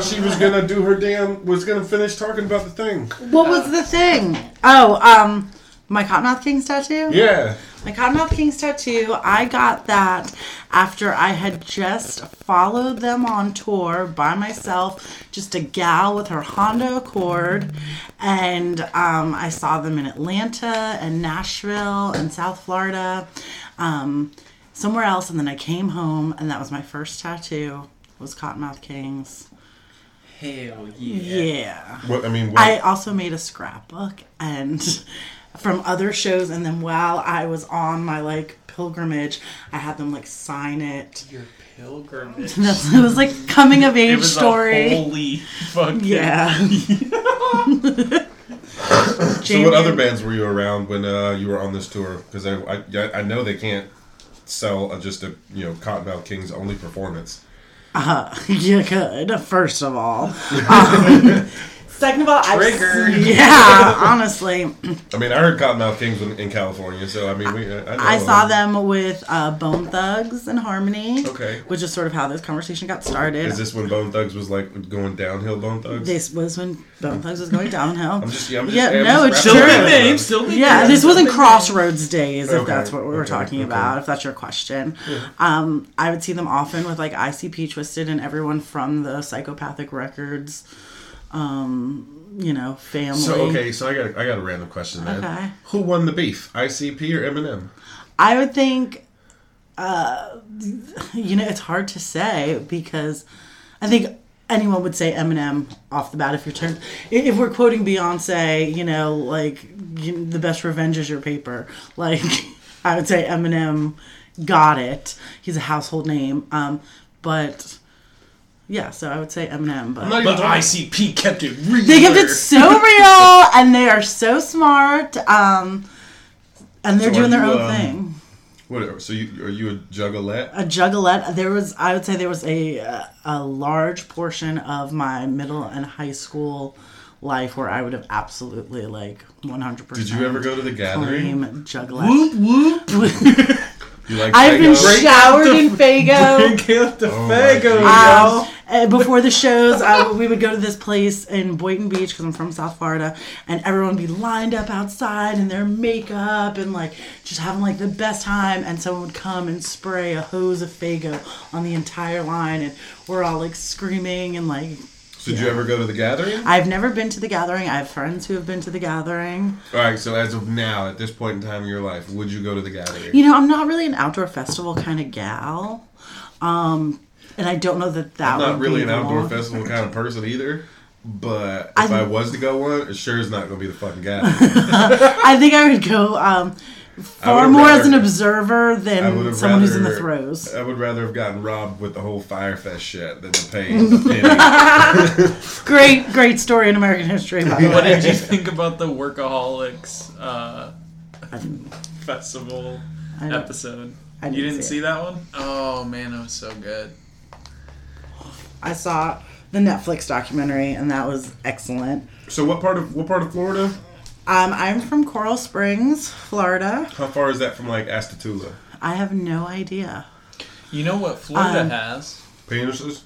Thought she was gonna do her damn. Was gonna finish talking about the thing. What was the thing? Oh, um, my Kottonmouth Kings tattoo. Yeah. My Kottonmouth Kings tattoo. I got that after I had just followed them on tour by myself, just a gal with her Honda Accord, and um, I saw them in Atlanta and Nashville and South Florida, um, somewhere else, and then I came home, and that was my first tattoo. Was Kottonmouth Kings. Hell yeah. Yeah. What I mean. What, I also made a scrapbook and from other shows and then while I was on my like pilgrimage, I had them like sign it. Your pilgrimage. It was like coming of It age was story. a holy fucking. yeah. so what other bands were you around when uh, you were on this tour? Because I, I I know they can't sell a, just a you know Kottonmouth Kings only performance. Uh, you could, first of all. Um, second of all, I Trigger. Yeah, honestly. I mean, I heard Kottonmouth Kings in, in California, so I mean, we, I, I, know I saw them with uh, Bone Thugs and Harmony. Okay. Which is sort of how this conversation got started. Is this when Bone Thugs was like going downhill? Bone Thugs. this was when Bone Thugs was going downhill. I'm just, yeah, I'm just, Yeah, I'm no, just it's wrapping Still head big around names. Still big Yeah, this wasn't Crossroads days, if Okay, that's what we were okay, talking okay. about, if that's your question. Um, I would see them often with like ICP Twiztid and everyone from the Psychopathic Records, um, you know, family. So okay, so I got I got a random question, then. Okay. Who won the beef, ICP or Eminem? I would think, uh, you know, it's hard to say because I think anyone would say Eminem off the bat if you're turned. If we're quoting Beyonce, you know, like the best revenge is your paper. Like I would say Eminem got it. He's a household name. Um, but yeah, so I would say Eminem. But I'm But ICP kept it real. they kept it so real, and they are so smart. Um, and they're So doing their you, own um, thing. What? So you are you a juggalette? a juggalette. There was, I would say, there was a a, a large portion of my middle and high school life where I would have absolutely like one hundred percent. Did you ever go to the gathering? claim juggalette? You like I've been Faygo? showered in Faygo. Get the Oh Faygo, God. Um, uh, before the shows, I, we would go to this place in Boynton Beach because I'm from South Florida, and everyone would be lined up outside in their makeup and like just having like the best time. And someone would come and spray a hose of Faygo on the entire line, and we're all like screaming and like. So did you ever go to the gathering? I've never been to the gathering. I have friends who have been to the gathering. All right. So as of now, at this point in time in your life, would you go to the gathering? You know, I'm not really an outdoor festival kind of gal, um, and I don't know that that I'm not really an outdoor one. festival kind of person either. But I- if I, was to go one, it sure is not going to be the fucking gathering. I think I would go um, far would've more as an observer than would have someone who's in the rather- throes. I would rather have gotten robbed with the whole Fyre Fest shit than the pain. a. Great, great story in American history, by What did you think about the Workaholics uh, festival I episode? I you didn't didn't see see that one? Oh man, it was so good. I saw the Netflix documentary, and that was excellent. so what part of what part of Florida? Um, I'm from Coral Springs, Florida. How far is that from like Astatula? I have no idea. You know what Florida Um, has? Penises?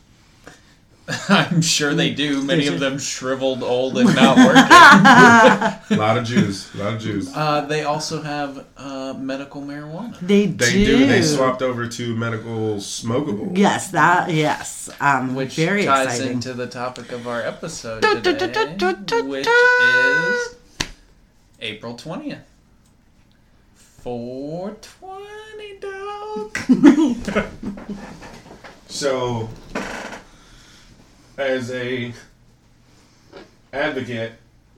I'm sure they do. Many Did of them shriveled, old, and not working. A lot of Jews. A lot of Jews. uh, they also have uh, medical marijuana. They, They do. do. They swapped over to medical smokable. Yes, that yes. Um, Which very ties exciting. into the topic of our episode Du- du- today, which is April 20th. 420, dog. So, as a advocate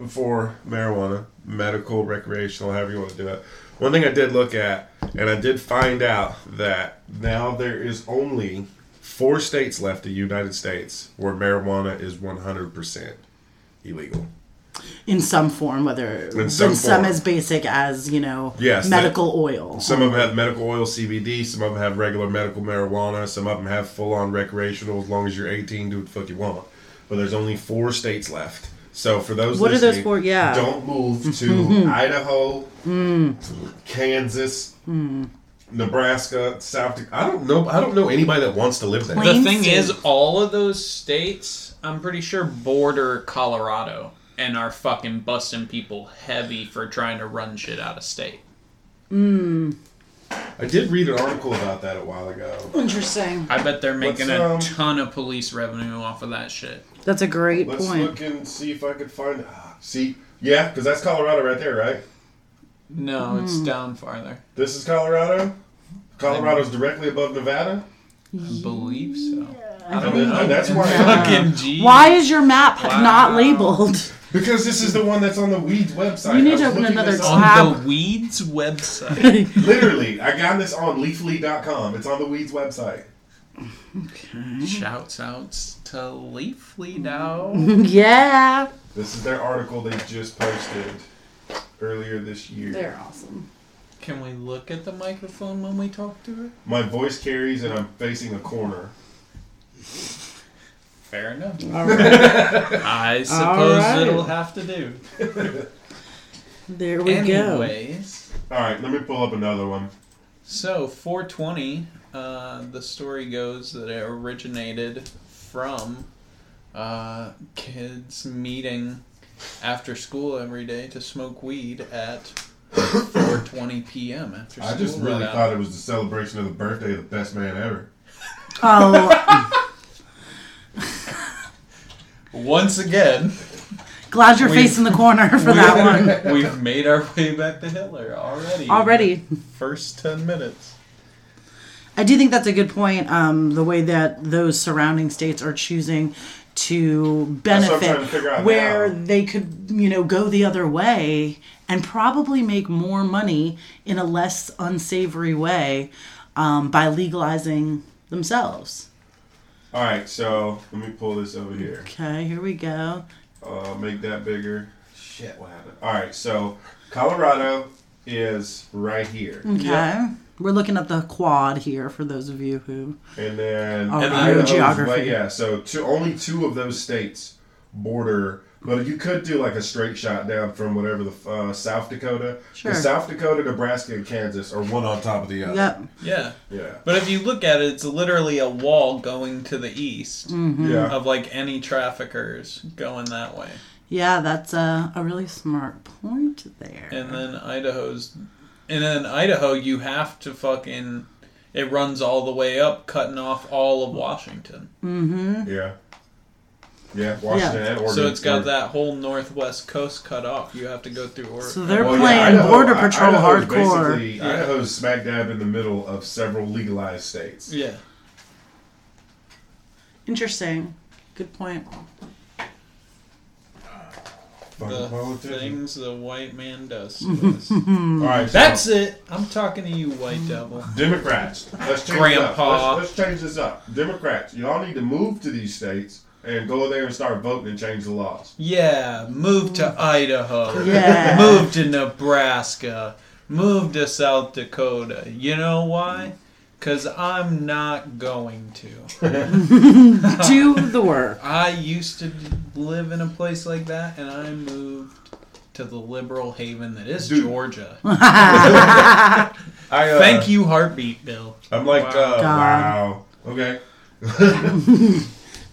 for marijuana, medical, recreational, however you want to do it, one thing I did look at, and I did find out that now there is only four states left in the United States where marijuana is 100% illegal. In some form, whether In some in some form. as basic as you know Yes, medical oil. Some of them have medical oil CBD, some of them have regular medical marijuana, some of them have full on recreational as long as you're 18, do what the fuck you want. But there's only four states left. So for those What are those four? Yeah. Don't move to Idaho, hmm. Kansas, hmm. Nebraska, South. Dak- I don't know. I don't know anybody that wants to live there. Plain- The thing is, all of those states, I'm pretty sure, border Colorado and are fucking busting people heavy for trying to run shit out of state. I did read an article about that a while ago. Interesting. I bet they're making Let's, a um, ton of police revenue off of that shit. That's a great Let's point. look and see if I could find. ah, See, yeah, because that's Colorado right there, right? No, it's Hmm. down farther. This is Colorado. Colorado's directly above Nevada. I believe so. I And, then- and that's why. Fucking G. Why is your map not labeled? Because this is the one that's on the Weeds website. You need I was to open looking another this On tab. the Weeds website. Literally, I got this on leafly.com. It's on the Weeds website. Okay. Shouts outs to Leafly now. yeah. This is their article they just posted earlier this year. They're awesome. Can we look at the microphone when we talk to her? My voice carries and I'm facing a corner. Fair enough. All right. I suppose right. it'll have to do. There we go. Anyways, All right, let me pull up another one. so 420, uh, the story goes that it originated from uh, kids meeting after school every day to smoke weed at 4:20 p.m. after school. I just really thought it was the celebration of the birthday of the best man ever. Oh, Once again, glad you're facing the corner for that one. we've made our way back to Hitler already. Already. First 10 minutes. I do think that's a good point. Um, the way that those surrounding states are choosing to That's what I'm benefit, to where now. they could, you know, go the other way and probably make more money in a less unsavory way um, by legalizing themselves. All right, so let me pull this over here. Okay, here we go. Uh, make that bigger. Shit, what happened? All right, so Colorado is right here, Okay. Yeah. We're looking at the quad here for those of you who. and then Oh, And Idaho's geography. right- yeah, so two, only two of those states border. But you could do like a straight shot down from whatever the uh, South Dakota. Sure. South Dakota, Nebraska, and Kansas are one on top of the other. Yep. Yeah. Yeah. But if you look at it, it's literally a wall going to the east Mm-hmm. Yeah. of like any traffickers going that way. Yeah, that's a, a really smart point there. And then Idaho's and then Idaho you have to fucking it runs all the way up cutting off all of Washington. Mm-hmm. Yeah. Yeah, Washington and Oregon. So it's got that whole northwest coast cut off. You have to go through Oregon. So they're Well, yeah, playing Idaho- Border Patrol Idaho's hardcore. basically- Yeah. Idaho's smack dab in the middle of several legalized states. yeah. Interesting. Good point. The politicians. things the white man does. All right, so That's it. I'm talking to you, white devil. Democrats. Let's change Grandpa. Up. Let's, let's change this up. Democrats, y'all need to move to these states and go there and start voting and change the laws. Yeah, move to Idaho. Yeah. Move to Nebraska. Move to South Dakota. You know why? Because I'm not going to. Do the work. I used to live in a place like that, and I moved to the liberal haven that is Dude. Georgia. I uh, Thank you, Heartbeat Bill. I'm like, Wow. uh, wow. Okay.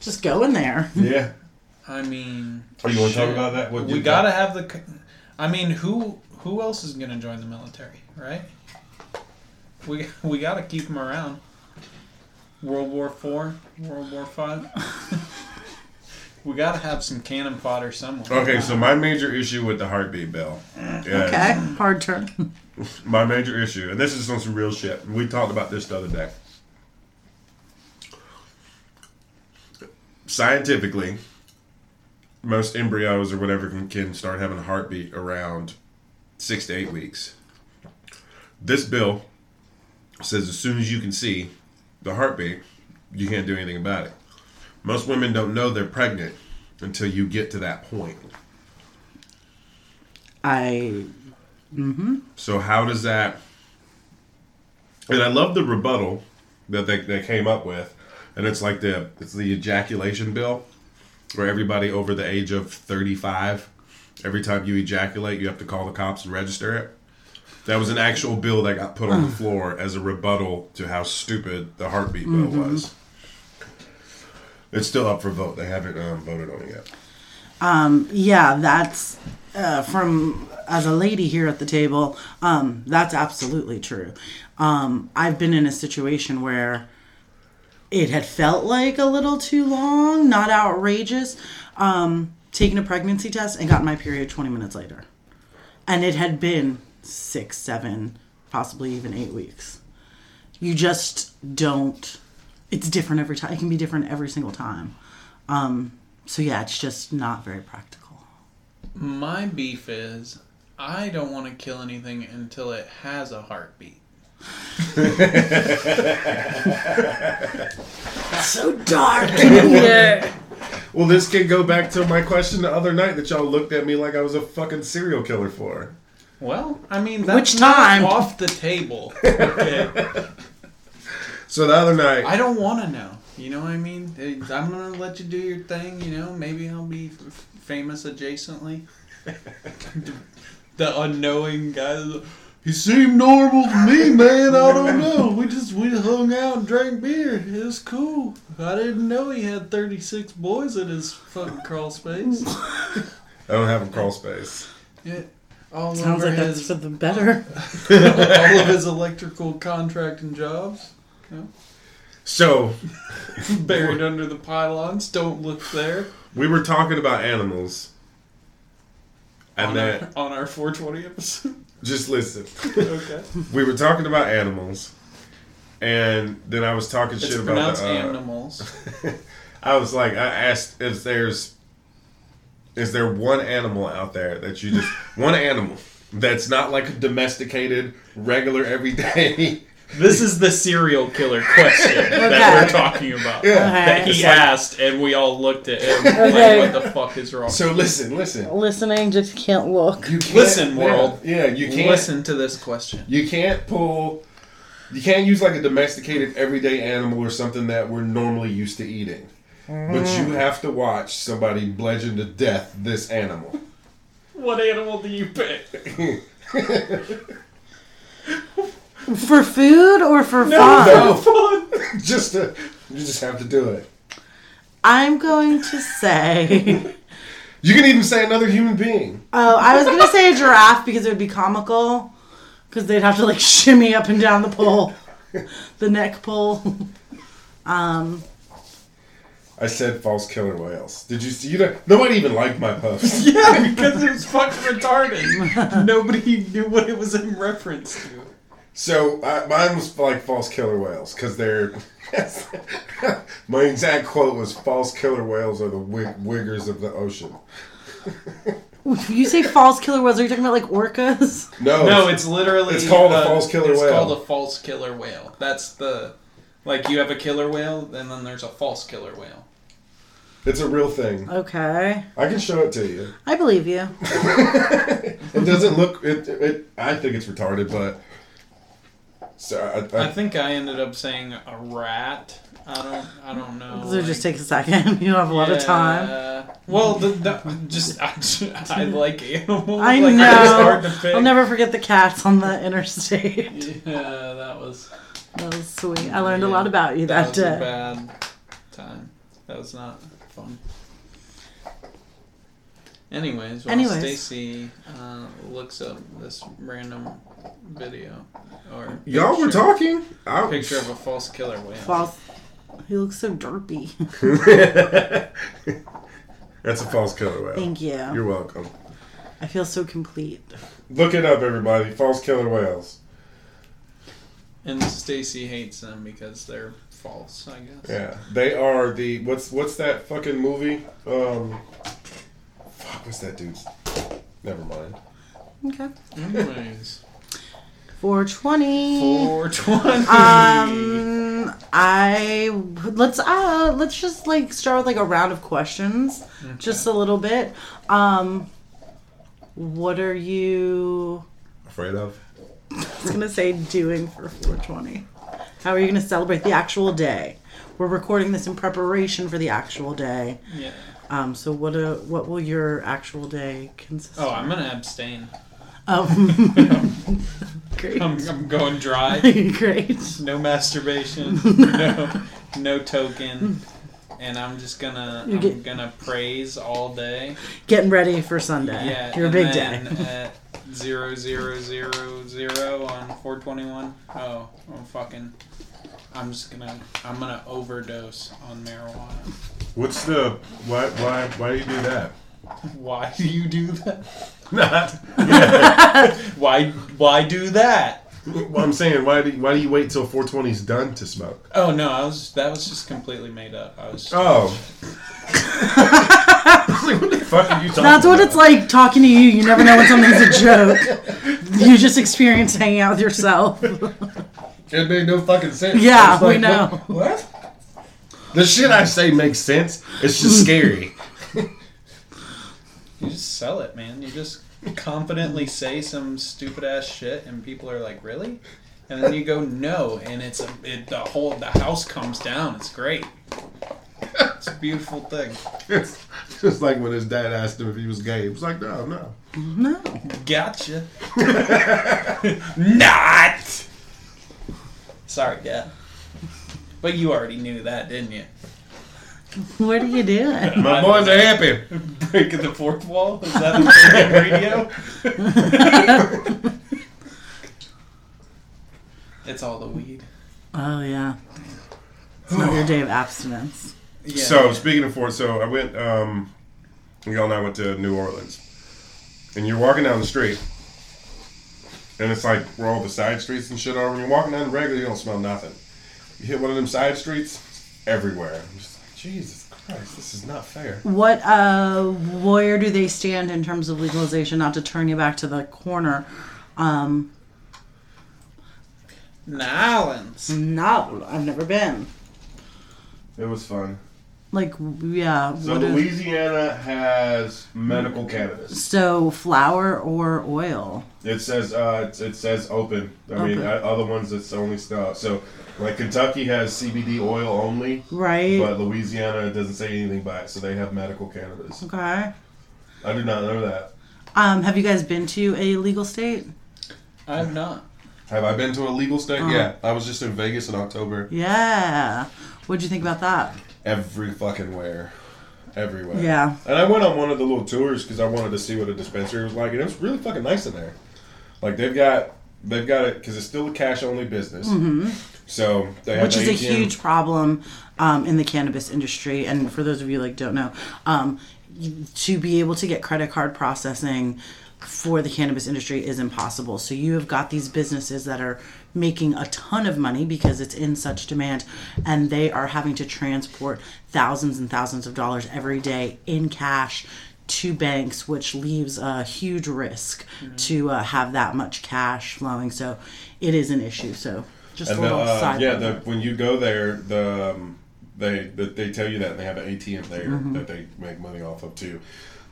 Just go in there. Yeah. I mean, are you want to talk about that? What we gotta have the. I mean, who who else is gonna join the military, right? We we gotta keep them around. World War Four, World War Five. we gotta have some cannon fodder somewhere. Okay, so my major issue with the heartbeat bill. is- mm-hmm. Okay. Hard turn. My major issue, and this is on some real shit. We talked about this the other day. Scientifically, most embryos or whatever can, can start having a heartbeat around six to eight weeks. This bill says as soon as you can see the heartbeat, you can't do anything about it. Most women don't know they're pregnant until you get to that point. I. Mhm. So how does that? And I love the rebuttal that they, they came up with, and it's like the it's the ejaculation bill, where everybody over the age of thirty five, every time you ejaculate, you have to call the cops and register it. That was an actual bill that got put on the floor as a rebuttal to how stupid the heartbeat bill Mm-hmm. was. It's still up for vote. They haven't um, voted on it yet. Um, Yeah, that's uh, from as a lady here at the table. Um, that's absolutely true. Um, I've been in a situation where it had felt like a little too long, not outrageous. Um, taking a pregnancy test and got my period 20 minutes later, and it had been six, seven, possibly even eight weeks. You just don't. It's different every time. It can be different every single time. Um, so yeah, it's just not very practical. My beef is I don't want to kill anything until it has a heartbeat. So dark. yeah. Well, this can go back to my question the other night that y'all looked at me like I was a fucking serial killer for. Well, I mean, that's Which not time? off the table. Okay. So the other night, I don't want to know. You know what I mean? I'm gonna let you do your thing. You know, maybe I'll be f- famous adjacently. the unknowing guy. He seemed normal to me, man. I don't know. We just we hung out and drank beer. It was cool. I didn't know he had 36 boys in his fucking crawl space. I don't have a crawl space. Yeah. All Sounds over like that's for the better. all of his electrical contracting jobs. So Buried under the pylons. Don't look there. we were talking about animals, and on, then our, on our 420 episode. Just listen. okay. We were talking about animals, and then I was talking It's shit about the. Uh, animals. I was like, I asked if there's, is there one animal out there that you just one animal that's not like a domesticated, regular, everyday. This is the serial killer question Okay. that we're talking about. Yeah. That Okay. he asked, and we all looked at him Okay. like, "What the fuck is wrong?" So listen, listen. Listening, just can't look. You can't, Listen, world. Yeah, you can't. Listen to this question. You can't pull. You can't use like a domesticated everyday animal or something that we're normally used to eating. But you mm. have to watch somebody bludgeon to death this animal. What animal do you pick? For food or for fun? no. Fun. just to, you just have to do it. I'm going to say. You can even say another human being. Oh, I was gonna say a giraffe because it would be comical. Because they'd have to like shimmy up and down the pole, the neck pole. Um, I said false killer whales. Did you see? You know, nobody even liked my post. Yeah, because it was fucking retarded. Nobody knew what it was in reference to. So uh, mine was like false killer whales because they're. my exact quote was "False killer whales are the wig- wiggers of the ocean." you say false killer whales? Are you talking about like orcas? No, No, it's literally. It's called a uh, false killer it's whale. It's called a false killer whale. That's the. Like, you have a killer whale, and then there's a false killer whale. it's a real thing. Okay, I can show it to you. I believe you. It doesn't look. It. it I think it's retarded, but. So I, I, I think I ended up saying a rat. I don't. I don't know. So it just like- takes a second. You don't have a lot of time. Well, the, the, just I, I like animals. I like, know. Hard to pick. I'll never forget the cats on the interstate. Yeah, that was That was sweet. I learned a lot about you that, that was a day. bad time. That was not fun. Anyways, while Anyways. Stacy uh, looks up this random video or y'all were talking. I, picture of a false killer whale. False. He looks so derpy. That's a false killer whale. Thank you. You're welcome. I feel so complete. Look it up, everybody. False killer whales. And Stacy hates them because they're false. I guess. Yeah, they are the what's what's that fucking movie? Um, fuck, what's that dude's? Never mind. Okay. Anyways, 420. four twenty. Um, I let's uh let's just like start with like a round of questions, just a little bit. Um, what are you? Afraid of? I was gonna say doing for 420. How are you gonna celebrate the actual day? We're recording this in preparation for the actual day. yeah. Um, so what uh what will your actual day consist? Oh, of? I'm gonna abstain. Um, great. I'm, I'm going dry. great. No masturbation. no, no token. And I'm just gonna You I'm get- gonna praise all day. Getting ready for Sunday. Yeah, Your and big then day. At zero zero zero zero on 421. Oh, I'm fucking. I'm just gonna. I'm gonna overdose on marijuana. What's the why why why do you do that? Why do you do that? Not. Yeah. Why? Why do that? well, I'm saying why do you, why do you wait till 420 is done to smoke? Oh no, I was. That was just completely made up. I was. Oh. I was like, what the fuck are you talking That's what about? it's like talking to you. You never know when something's a joke. You just experience hanging out with yourself. It made no fucking sense. Yeah, I was like, we know. What? what? The shit I say makes sense. It's just scary. You just sell it, man. You just confidently say some stupid ass shit, and people are like, "Really?" And then you go, "No," and it's a, it, the whole the house comes down. It's great. It's a beautiful thing. It's just like when his dad asked him if he was gay. He was like, no, no. No. Gotcha. Not. Sorry, Dad. But you already knew that, didn't you? What are you doing? My boys are happy. Breaking the fourth wall? Is that the fucking radio? it's all the weed. Oh yeah. It's not your day of abstinence. Yeah. So speaking of Fort, so I went. Um, y'all and I went to New Orleans, and you're walking down the street, and it's like where all the side streets and shit are. When you're walking down the regular, you don't smell nothing. You hit one of them side streets, everywhere. Just like, Jesus Christ, this is not fair. What uh where do they stand in terms of legalization? Not to turn you back to the corner. Um Nolans. no, I've never been. It was fun. Like yeah. So what is- Louisiana has medical cannabis. so flour or oil? It says uh, it, it says open. I mean, Open. uh, other ones it's only stuff. So like Kentucky has CBD oil only. Right? But Louisiana doesn't say anything by it, so they have medical cannabis. okay. I did not know that. Um, have you guys been to a legal state? I have not. Have I been to a legal state? Uh-huh. Yeah, I was just in Vegas in October. Yeah. What'd you think about that? Every fucking where, everywhere. Yeah. And I went on one of the little tours because I wanted to see what a dispensary was like, and it was really fucking nice in there. Like they've got they've got it because it's still a cash only business. So they have Mm-hmm. Which is a huge problem um, in the cannabis industry. And for those of you like don't know, um, to be able to get credit card processing for the cannabis industry is impossible. So you have got these businesses that are making a ton of money because it's in such demand and they are having to transport thousands and thousands of dollars every day in cash to banks which leaves a huge risk to uh, have that much cash flowing so it is an issue so just And a the, little uh, side yeah, note the, when you go there, the um, they the, they tell you that and they have an ATM there Mm-hmm. that they make money off of too.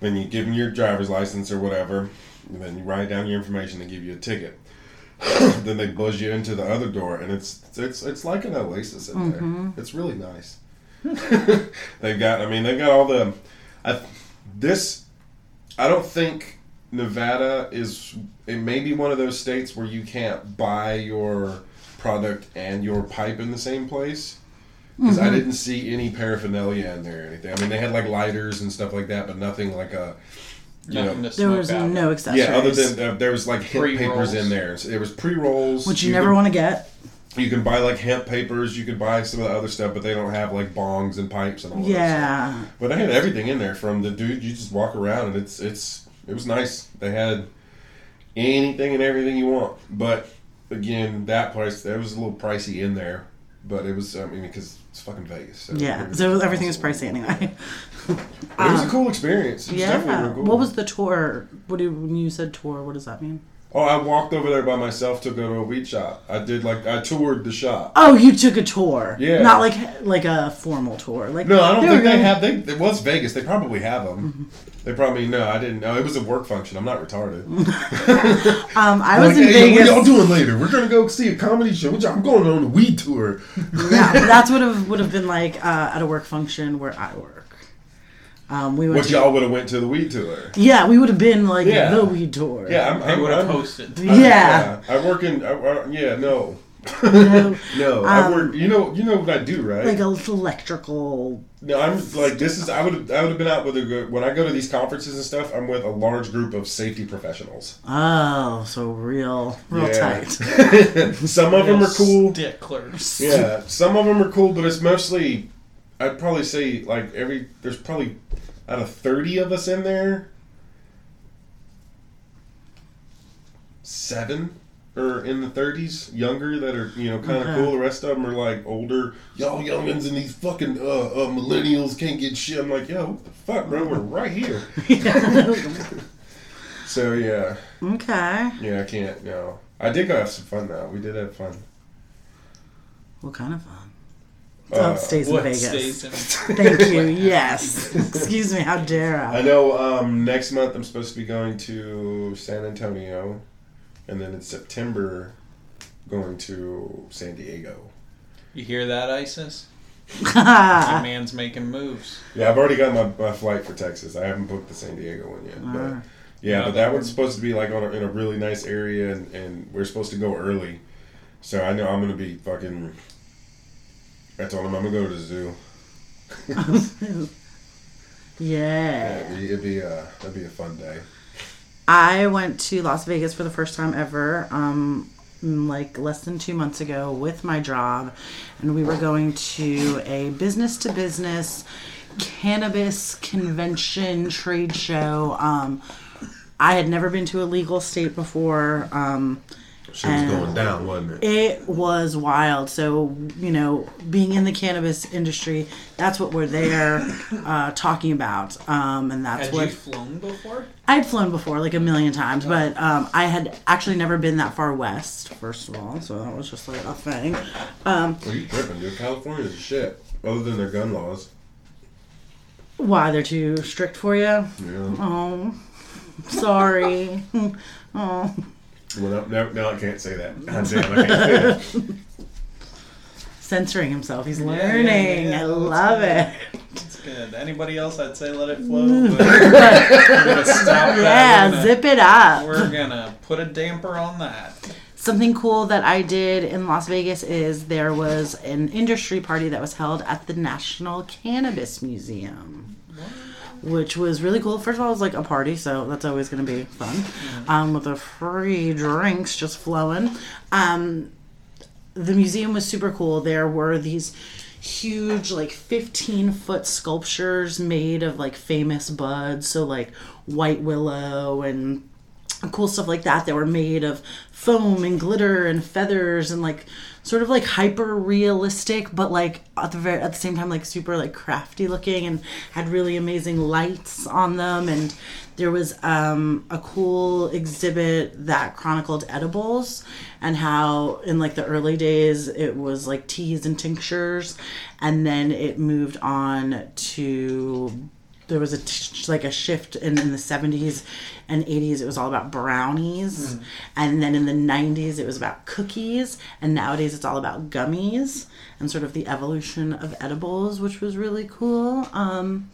Then you give them your driver's license or whatever, and then you write down your information. They give you a ticket. then they buzz you into the other door, and it's it's it's like an oasis in Mm-hmm. there. It's really nice. they've got, I mean, they've got all the. I, this, I don't think Nevada is. It may be one of those states where you can't buy your product and your pipe in the same place. Because I didn't see any paraphernalia in there or anything. I mean, they had like lighters and stuff like that, but nothing like a. You know, to There smoke was out. no accessories. yeah, other than uh, there was like hemp Pre-rolls. papers in there. So there was pre rolls, which you, never want to get. You can buy like hemp papers. You could buy some of the other stuff, but they don't have like bongs and pipes and all that stuff. Yeah, But they had everything in there from the dude. You just walk around and it's it's it was nice. They had anything and everything you want. But again, that price that was a little pricey in there. But it was I mean because it's fucking Vegas. So yeah. So everything is pricey anyway. It was a uh, cool experience. Yeah. cool. What was the tour? What do you, when you said tour? What does that mean? Oh, I walked over there by myself to go to a weed shop. I did like I toured the shop. Oh, you took a tour. Yeah. Not like like a formal tour. Like No, I don't think they have. They it was Vegas. They probably have them. Mm-hmm. They probably no. I didn't know. It was a work function. I'm not retarded. Um, I was Like, in hey, Vegas. What y'all doing later? We're gonna go see a comedy show. I'm going on a weed tour. yeah, that's what have would have been like uh, at a work function where I work. Um, we went Which to, y'all would have went to the weed tour. yeah, we would have been like Yeah. the weed tour. Yeah, I'm. I'm, would have I'm- hosted. Yeah. I work in. I, I- yeah, no, No, no. I Um, work. You know. You know what I do, right? like a little electrical. no, I'm like this is. I would. I would have been out with a good. When I go to these conferences and stuff, I'm with a large group of safety professionals. Oh, so real, real Yeah. tight. Some of them are cool. Sticklers. Yeah, some of them are cool, but it's mostly. I'd probably say like every. There's probably out of thirty of us in there. Seven are in the thirties, younger that are you know kind of cool. The rest of them are like older. Y'all youngins and these fucking uh, uh, millennials can't get shit. I'm like, yo, what the fuck, bro? We're right here. So yeah, okay. yeah, I can't. No, I did go have some fun though. We did have fun. What kind of fun? Uh, oh, stays in Vegas. stays in Thank you. Yes. Excuse me. How dare I I? know um, next month I'm supposed to be going to San Antonio, and then in September going to San Diego. You hear that, ISIS? Your Ah. man's making moves. Yeah, I've already got my, my flight for Texas. I haven't booked the San Diego one yet. But yeah, Yeah, but that one's supposed to be like on a, in a really nice area, and, and we're supposed to go early. So I know I'm gonna be fucking. I told him I'm gonna go to the zoo. Yeah, yeah. it'd be, it'd be a that'd be a fun day. I went to Las Vegas for the first time ever, um, like less than two months ago with my job, and we were going to a business to business cannabis convention trade show. Um, I had never been to a legal state before. Um, Shit was going down, wasn't it? it was wild. So, you know, being in the cannabis industry, that's what we're there uh, talking about. Um, and that's Had what you flown before? I'd flown before, like a million times, but um, I had actually never been that far west, first of all. So that was just like a thing. Um, Are you tripping, dude? California's shit. Other than their gun laws. why they're too strict for you? Yeah. Oh, sorry. oh, Well, no, no, no, I can't say that. God damn, I can't say that. censoring himself. He's yeah, learning. yeah, I love it. It's good. Anybody else, I'd say let it flow. But we're gonna stop that. Yeah, We're gonna- zip it up. We're gonna put a damper on that. Something cool that I did in Las Vegas is there was an industry party that was held at the National Cannabis Museum. Which was really cool. First of all, it was like a party, so that's always going to be fun. Um, with the free drinks just flowing. Um, the museum was super cool. There were these huge, like 15 foot sculptures made of like famous buds. So, like white widow and cool stuff like that that were made of foam and glitter and feathers and like sort of like hyper realistic but like at the very at the same time like super like crafty looking and had really amazing lights on them. And there was um, a cool exhibit that chronicled edibles and how in like the early days it was like teas and tinctures. And then it moved on to there was a t- like a shift in, in the 70s and 80s it was all about brownies. And then in the 90s it was about cookies. And nowadays it's all about gummies and sort of the evolution of edibles which was really cool. Um,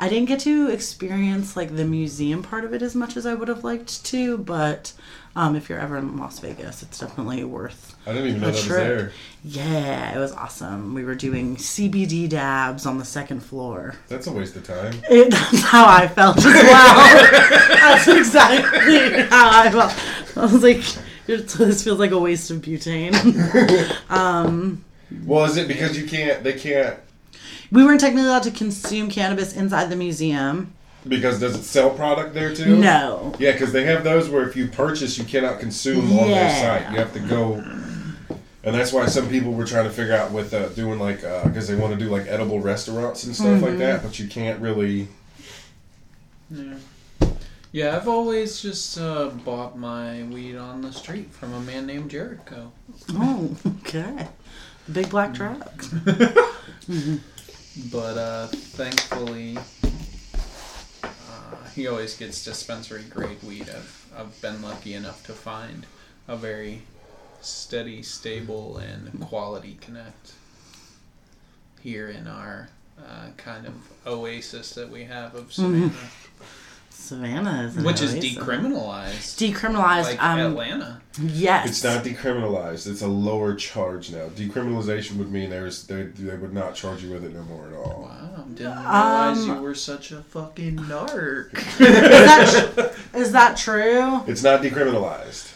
i didn't get to experience like the museum part of it as much as i would have liked to but um, if you're ever in las vegas it's definitely worth I didn't even know that was there. yeah it was awesome we were doing cbd dabs on the second floor That's a waste of time. it, that's how I felt as well. that's exactly how I felt. I was like, this feels like a waste of butane. Well, is it because you can't? They can't we weren't technically allowed to consume cannabis inside the museum. because does it sell product there too? No. Yeah, because they have those where if you purchase, you cannot consume on their Yeah. site. You have to go, and that's why some people were trying to figure out with uh, doing like because they want to do like edible restaurants and stuff like that, but you can't really. Yeah. Yeah, I've always just uh, bought my weed on the street from a man named Jericho. Oh, okay. Big black truck. But uh, thankfully, uh, he always gets dispensary grade weed. I've, I've been lucky enough to find a very steady, stable, and quality connect here in our uh, kind of oasis that we have of Mm-hmm. Savannah, Savannah is an which is oasis. decriminalized, decriminalized. like um, Atlanta. yes, It's not decriminalized. It's a lower charge now. Decriminalization would mean there's they, they would not charge you with it no more at all. Wow, didn't realize Um, you were such a fucking narc. is, that, is that true? It's not decriminalized.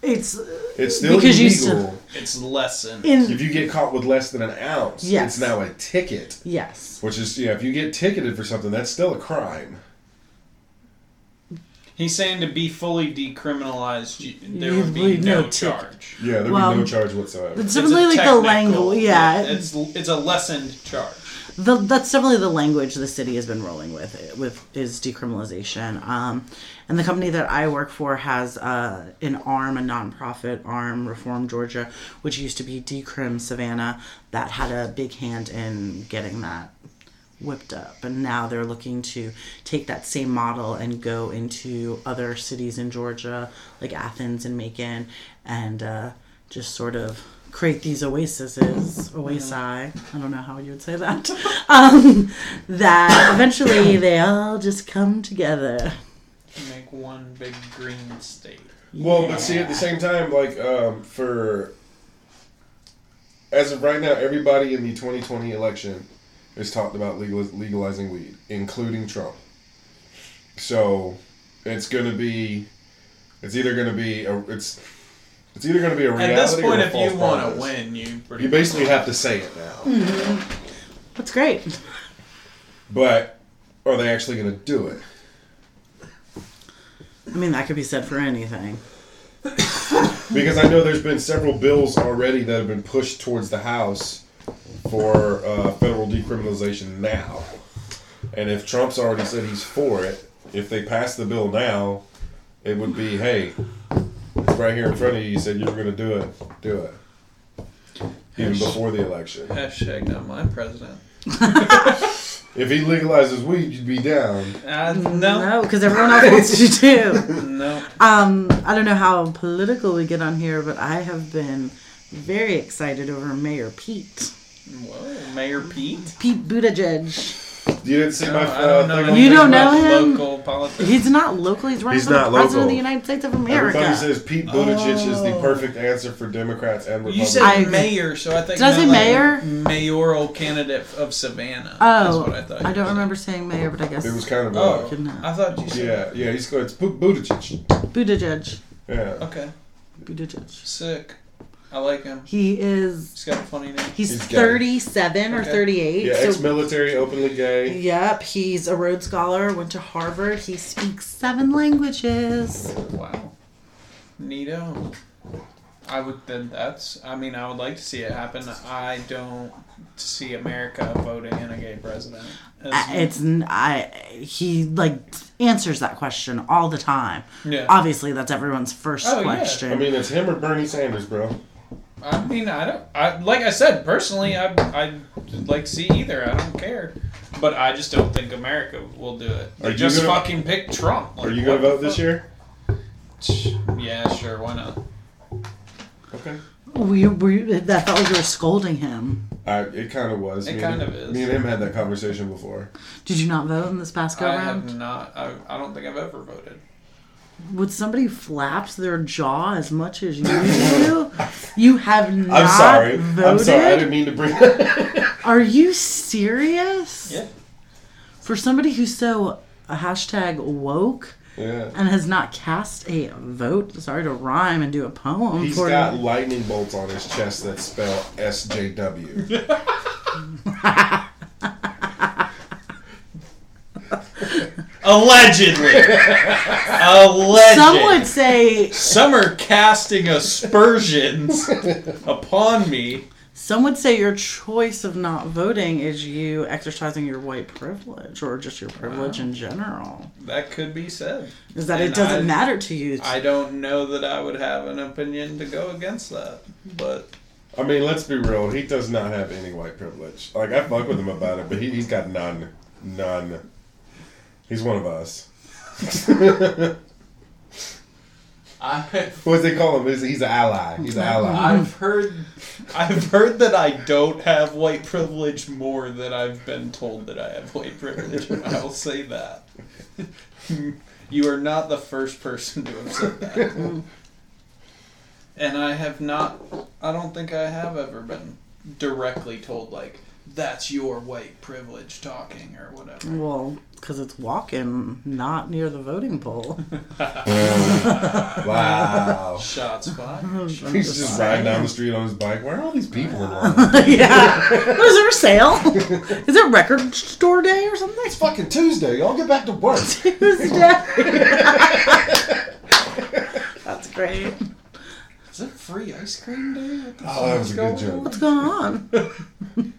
It's It's still Because you illegal. it's lessened. in if you get caught with less than an ounce, Yes. it's now a ticket. yes. Which is yeah, if you get ticketed for something, that's still a crime. He's saying to be fully decriminalized, there would be no no ticket. charge. Yeah, there'd Well, be no charge whatsoever. It's It's definitely like the language. Yeah, it's it's a lessened charge. the, that's definitely the language the city has been rolling with with is decriminalization. Um, and the company that I work for has uh, an arm, a nonprofit arm, Reform Georgia, which used to be Decrim Savannah, that had a big hand in getting that whipped up. And now they're looking to take that same model and go into other cities in Georgia, like Athens and Macon, and uh, just sort of create these oases, oasi, I don't know how you would say that, um, that eventually they all just come together. To make one big green state. Well, but see, at the same time, like um, for as of right now, everybody in the 2020 election has talked about legal, legalizing weed, including Trump. So it's going to be, it's either going to be a, it's it's either going to be a reality At this point, or a if you want to win, you pretty you basically have to say it now. Mm-hmm. That's great. But are they actually going to do it? I mean, that could be said for anything. Because I know there's been several bills already that have been pushed towards the House for uh, federal decriminalization now. And if Trump's already said he's for it, if they pass the bill now, it would be, hey, it's right here in front of you. You said you were going to do it. Do it. Even before the election. hashtag not my president. If he legalizes weed, you'd be down. Uh, no, No, because everyone else wants you to too. no. Um, I don't know how political we get on here, but I have been very excited over Mayor Pete. Whoa, Mayor Pete. Pete Buttigieg. You didn't see No, my I uh, don't know You don't know him? Local politics. He's not local. He's running He's for the not president of the United States of America. Everybody says Pete Buttigieg is the Oh. perfect answer for Democrats and Republicans. You said I mayor, so I think Did I say mayor? mayoral candidate of Savannah. oh, That's what I thought. I don't were remember saying mayor, but I guess it was kind of Oh, uh, Good enough. I thought you said. yeah, yeah. He's good. It's Bu- Buttigieg. Buttigieg. Yeah. Okay, Buttigieg. sick. I like him. He is. He's got a funny name. He's, He's gay. 37 or Okay. 38. Yeah, so ex-military, openly gay. Yep, he's a Rhodes Scholar, went to Harvard. He speaks seven languages. Wow. Neato. I would then that's I mean I would like to see it happen. I don't see America voting in a gay president. As- I- It's n- I he like answers that question all the time. yeah. Obviously, that's everyone's first Oh, yeah. question. I mean, it's him or Bernie Sanders, bro. I mean I don't I like I said personally I I like to see either. I don't care. But I just don't think America will do it. Are They you just gonna- fucking pick Trump. Are you gonna vote this year? Yeah, sure. Why not? Okay. we, we that felt like we were scolding him. I, it kind of was. It Me kind and- of is. Me and him had that conversation before. Did you not vote in this past go I round? have not. I, I don't think I've ever voted. Would somebody flaps their jaw as much as you do? you have not I'm sorry. voted. I'm sorry. I didn't mean to bring. Are you serious? Yeah. For somebody who's so a hashtag woke yeah. and has not cast a vote, sorry to rhyme and do a poem He's got lightning bolts on his chest that spell SJW. Allegedly. Alleged. Some would say Some are casting aspersions upon me. some would say your choice of not voting is you exercising your white privilege or just your privilege in general. That could be said. Is that it doesn't I- matter to you. I don't know that I would have an opinion to go against that, but I mean, let's be real. He does not have any white privilege. Like I fuck with him about it, but he, he's got none. None. He's one of us. I What they call him? He's, he's an ally. He's an ally. I've heard I've heard that I don't have white privilege more than I've been told that I have white privilege. and I'll say that. You are not the first person to have said that. And I have not I don't think I have ever been directly told like that's your white privilege talking or whatever. Well, because it's walking, not near the voting poll. Wow. Shots fired. He's just riding down the street on his bike. Where are all these people in line? yeah. What is there a sale? Is it record store day or something? It's fucking Tuesday. Y'all get back to work. Tuesday. That's great. Is it free ice cream day? Oh, that was a good joke. What's going on?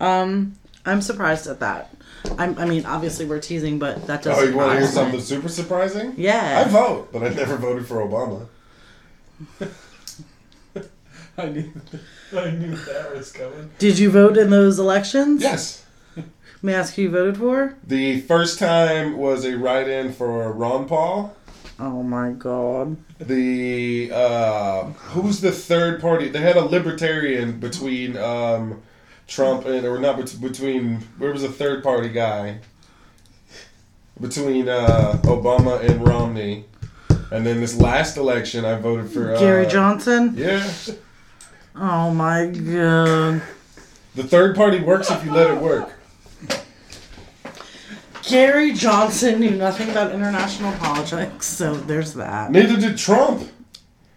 um, I'm surprised at that. I'm, I mean, obviously we're teasing, but that does. Oh, you want to hear something super surprising? Yeah. I vote, but I never voted for Obama. I knew, I knew that was coming. Did you vote in those elections? Yes. May I ask who you voted for? The first time was a write-in for Ron Paul. Oh my god. The uh, who's the third party? They had a libertarian between um, Trump and or not bet- between. Where was a third party guy? Between uh, Obama and Romney, and then this last election, I voted for uh, Gary Johnson? Yeah, Oh my god. the third party works if you let it work. Gary Johnson knew nothing about international politics, so there's that. Neither did Trump.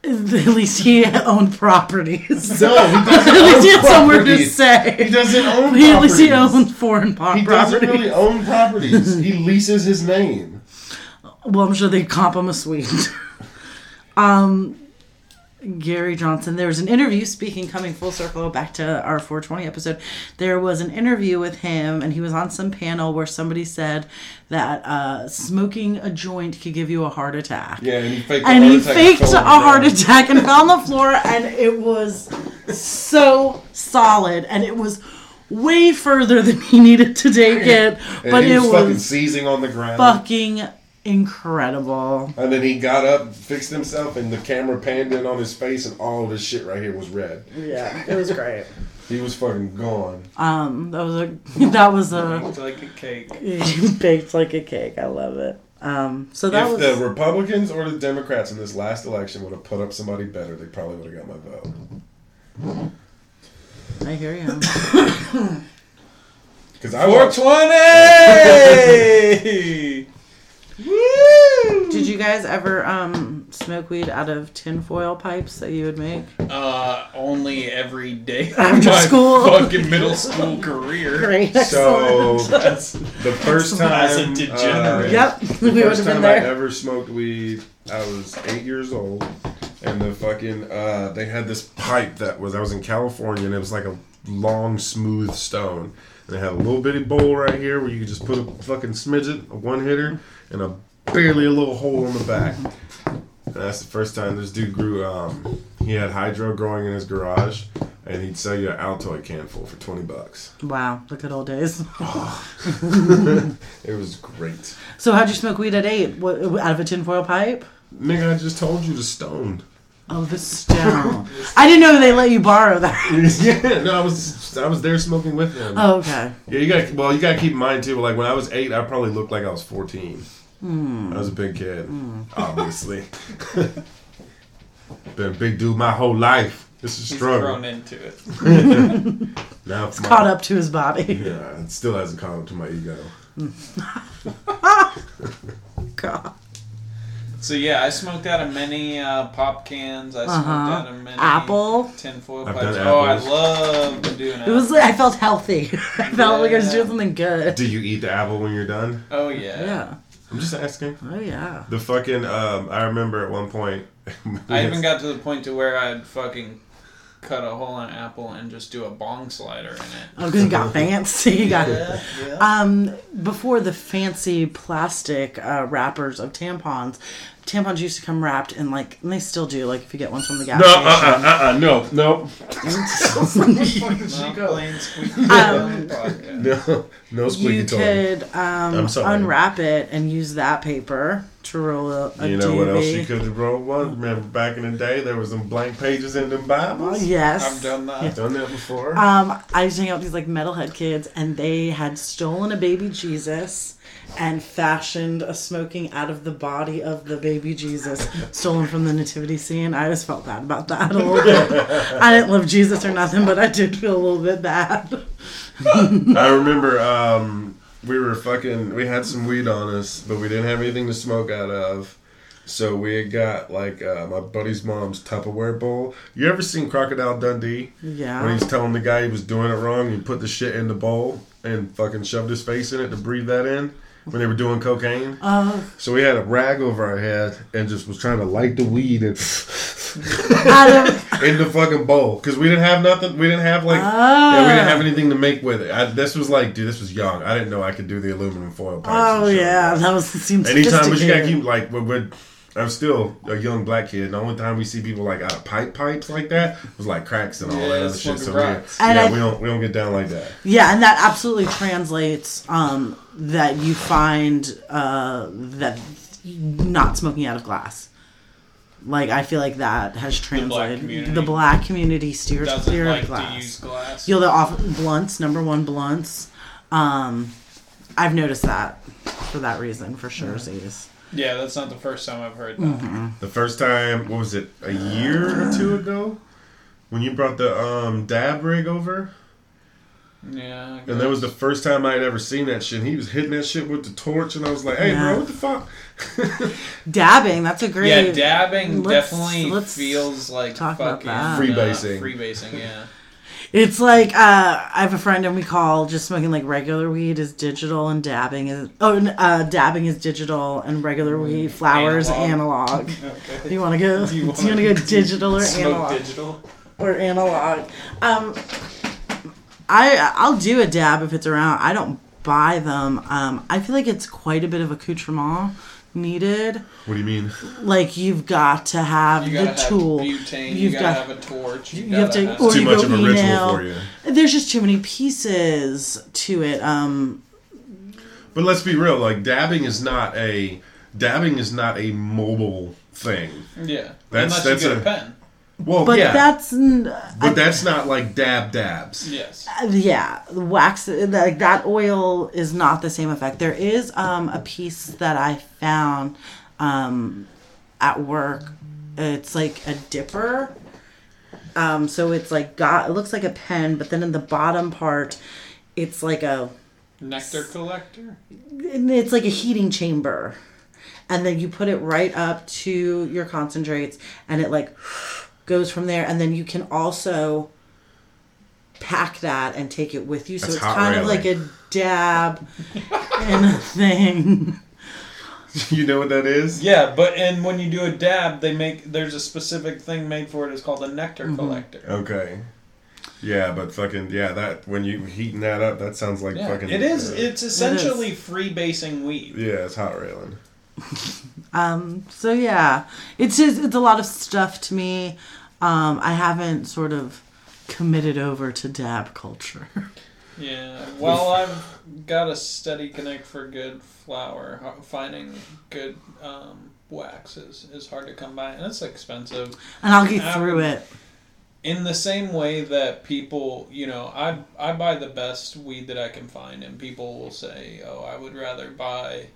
At least he owned properties. No, he doesn't least he own had somewhere to properties. He say. doesn't own He, at least he properties. owned foreign po- He properties. doesn't really own properties. he leases his name. Well, I'm sure they'd comp him a suite. um, Gary Johnson. There was an interview. Speaking, coming full circle back to our 420 episode, there was an interview with him, and he was on some panel where somebody said that uh, smoking a joint could give you a heart attack. Yeah, and he faked. and a he heart attack faked and a fell on the heart attack and fell on the floor and it was so solid and it was way further than he needed to take it but he it was, fucking seizing on the ground. fucking incredible And then he got up, fixed himself, and the camera panned in on his face, and all of his shit right here was red. yeah it was great He was fucking gone. um that was a that was a It's like a cake. baked like a cake i love it um so that if was the Republicans or the Democrats in this last election would have put up somebody better, they probably would have got my vote. i hear you Because I watched. 420! Woo! did you guys ever um smoke weed out of tinfoil pipes that you would make Uh, only every day After my school. fucking middle school career. great So. That's, the first time, As a degenerate. uh, Yep, The we would first have been time I ever smoked weed, I was eight years old, and the fucking uh, they had this pipe that was I was in California, and it was like a long, smooth stone, and it had a little bitty bowl right here where you could just put a fucking smidget, a one hitter, and a barely a little hole in the back. And that's the first time this dude grew. Um, he had hydro growing in his garage, and he'd sell you an Altoid can full for twenty bucks. Wow, the good old days. It was great. So how'd you smoke weed at eight? What, out of a tinfoil pipe? Nigga, I just told you to stone. Oh, the stone. I didn't know they let you borrow that. yeah, no, I was I was there smoking with him. Oh, okay. Yeah, you got well, you got to keep in mind too. Like when I was eight, I probably looked like I was fourteen. Hmm. I was a big kid, hmm. obviously. Been a big dude my whole life. This is he's struggle. grown into it. Now it's Caught up to his body. Yeah, it still hasn't caught up to my ego. God. So yeah, I smoked out of many uh, pop cans. I smoked Uh-huh. out of many Apple. tinfoil I've pipes. done Oh, I apples. love doing It It was like I felt healthy. I felt like I was doing something good. Do you eat the apple when you're done? Oh yeah. Yeah. I'm just asking. Oh yeah. The fucking um, I remember at one point. I even got to the point to where I'd fucking cut a hole in an apple and just do a bong slider in it. Oh, because you got fancy. You got Yeah, yeah. Um, before the fancy plastic uh, wrappers of tampons, tampons used to come wrapped in like, and they still do. Like if you get one from the gas No, station. uh, uh, uh, uh, no, no, Not playing squeaky Um, on the podcast. no, no squeaky you toy. could um, I'm sorry. unwrap it and use that paper to roll a, a You know what else doobie. you could have rolled one? Remember back in the day, there was some blank pages in them Oh, Bibles. yes. I've done that. I've done that before. Um, I used to hang out with these like metalhead kids, and they had stolen a baby Jesus and fashioned a smoking out of the body of the baby Jesus, stolen from the nativity scene. I always felt bad about that a little bit. I didn't love Jesus or nothing, but I did feel a little bit bad. I remember um, we were fucking. We had some weed on us, but we didn't have anything to smoke out of. So we had got like uh, my buddy's mom's Tupperware bowl. You ever seen Crocodile Dundee? Yeah. When he's telling the guy he was doing it wrong, he put the shit in the bowl and fucking shoved his face in it to breathe that in when they were doing cocaine. Uh, So we had a rag over our head and just was trying to light the weed and in the fucking bowl because we didn't have nothing. We didn't have like Ah. yeah, we didn't have anything to make with it. I, this was like, dude, this was young. I didn't know I could do the aluminum foil pipes. oh yeah, like that. that was seems Anytime, but you gotta keep like we're, we're, I'm still a young black kid. And the only time we see people like out of pipe pipes like that was like cracks and all Yeah, that other shit. So yeah, rocks. And yeah I- we don't we don't get down like that. Yeah, and that absolutely translates um, that you find uh, that not smoking out of glass. Like I feel like that has translated. community. The black community steers Doesn't clear like of to glass. use glass. You'll the off blunts. Number one, blunts. Um, I've noticed that for that reason for sure. Z's. Yeah, that's not the first time I've heard that. Mm-hmm. The first time, what was it, a year or two ago, when you brought the um, dab rig over, Yeah. And that was the first time I had ever seen that shit. He was hitting that shit with the torch, and I was like, "Hey, Yeah. bro, what the fuck?" Dabbing. That's a great. Yeah, dabbing Let's- definitely let's feels like talk about fucking that. Freebasing. Uh, freebasing, yeah. It's like uh, I have a friend and we call just smoking like regular weed is digital and dabbing is oh uh, dabbing is digital and regular weed flowers Analog. analog. Okay. Do you want to go? Do you want to go digital or analog digital. or analog? Um, I I'll do a dab if it's around. I don't buy them. Um, I feel like it's quite a bit of accoutrement needed. What do you mean? Like you've got to have You the have tool. butane. You You've gotta have a torch. You, you have gotta have or Too you much go of a ritual email. for you. There's just too many pieces to it. Um, But let's be real. Like dabbing is not a dabbing is not a mobile thing. yeah. That's- Unless that's you get a- a, pen. Well, but yeah, that's n- but that's not like dab dabs. Yes. Uh, yeah the wax like that oil is not the same effect there is um a piece that i found um at work it's like a dipper um so it's like got it looks like a pen but then in the bottom part it's like a Nectar collector. it's like a heating chamber and then you put it right up to your concentrates and it like goes from there and then you can also pack that and take it with you so That's it's hot kind of like a dab and a thing you know what that is? Yeah, but and when you do a dab, they make there's a specific thing made for it. It's called a nectar Mm-hmm. collector. Okay. Yeah, but fucking yeah, that when you heating that up, that sounds like Yeah, fucking. it is. uh, It's essentially freebasing weed. yeah, it's hot railing. um so yeah it's just it's a lot of stuff to me um i haven't sort of committed over to dab culture Yeah. Well, I've got a steady connect for good flour. Finding good um, waxes is hard to come by, and it's expensive. and i'll get I through would- it In the same way that people, you know, I I buy the best weed that I can find, and people will say, "Oh, I would rather buy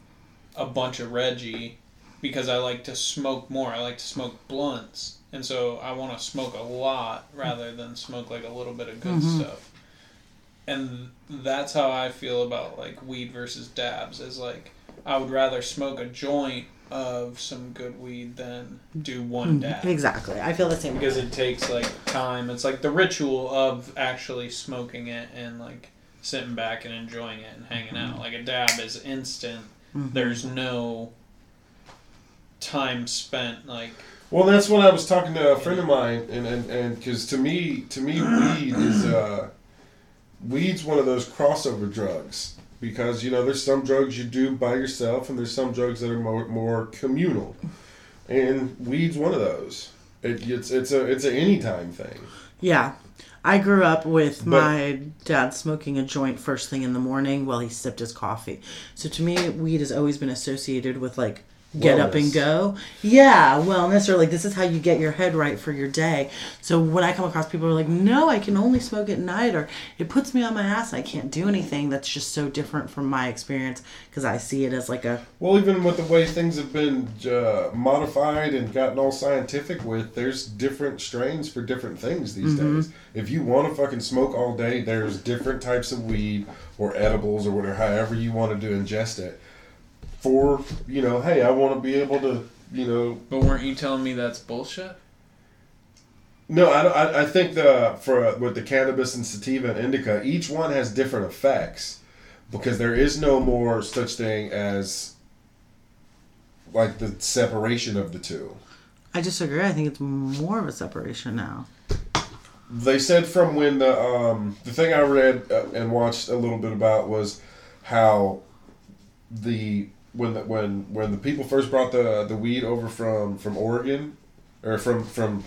a bunch of Reggie because I like to smoke more. I like to smoke blunts, and so I want to smoke a lot rather than smoke like a little bit of good mm-hmm. stuff." And that's how I feel about like weed versus dabs. Is like I would rather smoke a joint of some good weed than do one mm-hmm. dab exactly i feel the same because it takes like time. It's like the ritual of actually smoking it and like sitting back and enjoying it and hanging out. Mm-hmm. Like a dab is instant. There's no time spent like Well, that's when I was talking to a friend of mine, and and and because to me, to me, weed is uh, weed's one of those crossover drugs because you know there's some drugs you do by yourself, and there's some drugs that are more more communal. and weed's one of those. It, it's it's a it's an anytime thing. Yeah. I grew up with But- my dad smoking a joint first thing in the morning while he sipped his coffee. So to me, weed has always been associated with like get up and go. Yeah, wellness or like this is how you get your head right for your day. So when I come across people who are like, no, I can only smoke at night or it puts me on my ass. I can't do anything. That's just so different from my experience because I see it as like a Well, even with the way things have been uh, modified and gotten all scientific with, there's different strains for different things these days. If you want to fucking smoke all day, there's different types of weed or edibles or whatever, however you want to do ingest it. For you know, hey, I want to be able to, you know, But weren't you telling me that's bullshit? No, I, I, I think the for uh, with the cannabis and sativa and indica, each one has different effects because there is no more such thing as like the separation of the two. I disagree. I think it's more of a separation now. They said from when the um, the thing I read uh, and watched a little bit about was how the when the when when the people first brought the the weed over from from Oregon or from from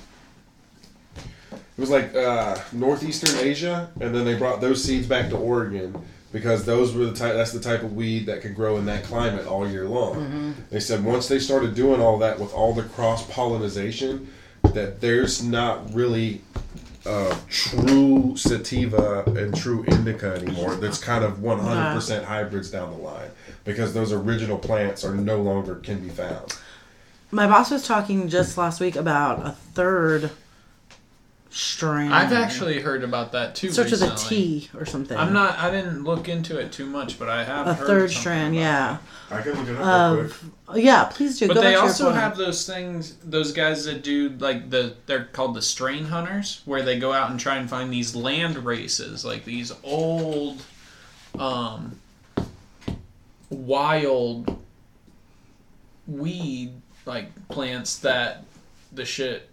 it was like uh, northeastern Asia, and then they brought those seeds back to Oregon because those were the type. That's the type of weed that can grow in that climate all year long. They said once they started doing all that with all the cross pollination, that there's not really uh, true sativa and true indica anymore. That's kind of 100% hybrids down the line because those original plants are no longer can be found. My boss was talking just last week about a third strain. I've actually heard about that too. starts with a recently. Or something. I'm not. I didn't look into it too much, but I have a heard third something strand. about Yeah. I can look it up real quick. Yeah, please do. But Go they back to your also have those things, those guys that do like the they're called the strain hunters, where they go out and try and find these land races, like these old, um, wild weed like plants that the shit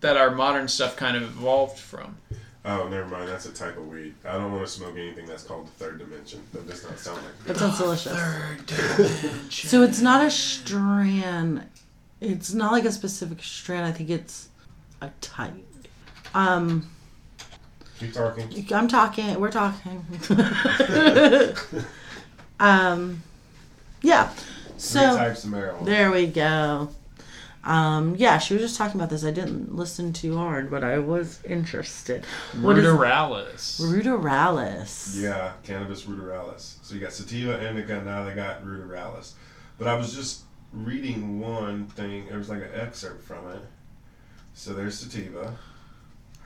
that our modern stuff kind of evolved from. Oh, never mind. That's a type of weed. I don't want to smoke anything that's called the third dimension. That does not sound like That sounds delicious. Third dimension. So it's not a strand. It's not like a specific strand. I think it's a type. Um, Keep talking. I'm talking. We're talking. um, yeah. Three So types of marijuana. there we go. Um, yeah, she was just talking about this. I didn't listen too hard, but I was interested. What is Ruderalis. ruderalis? Yeah, cannabis ruderalis. So you got sativa, indica, now they got ruderalis. But I was just reading one thing. It was like an excerpt from it. So there's sativa.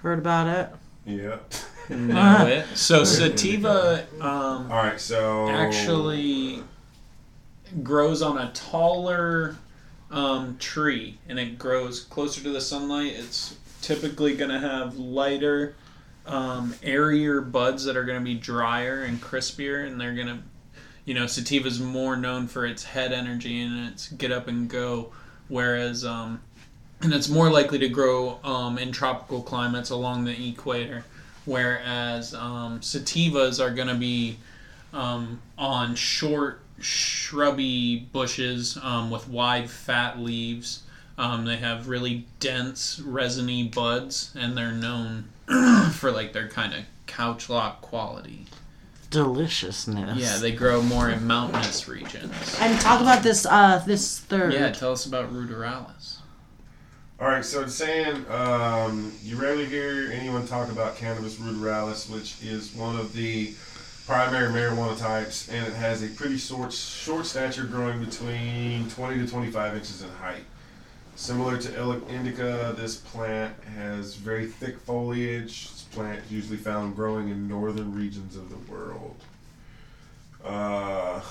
Heard about it? Yep. know it. So sativa um, All right, so actually grows on a taller um, tree, and it grows closer to the sunlight. It's typically going to have lighter, um, airier buds that are going to be drier and crispier, and they're going to, you know, sativa's more known for its head energy and its get up and go, whereas um, and it's more likely to grow um, in tropical climates along the equator, whereas um, sativas are going to be um, on short, shrubby bushes um, with wide, fat leaves. Um, they have really dense, resiny buds, and they're known for like their kind of couch lock quality. Deliciousness. Yeah, they grow more in mountainous regions. And talk about this. Uh, this third. Yeah, tell us about ruderalis. All right, so it's saying um, you rarely hear anyone talk about cannabis ruderalis, which is one of the primary marijuana types, and it has a pretty short, short stature, growing between 20 to 25 inches in height. Similar to indica, this plant has very thick foliage. This plant is usually found growing in northern regions of the world. Uh,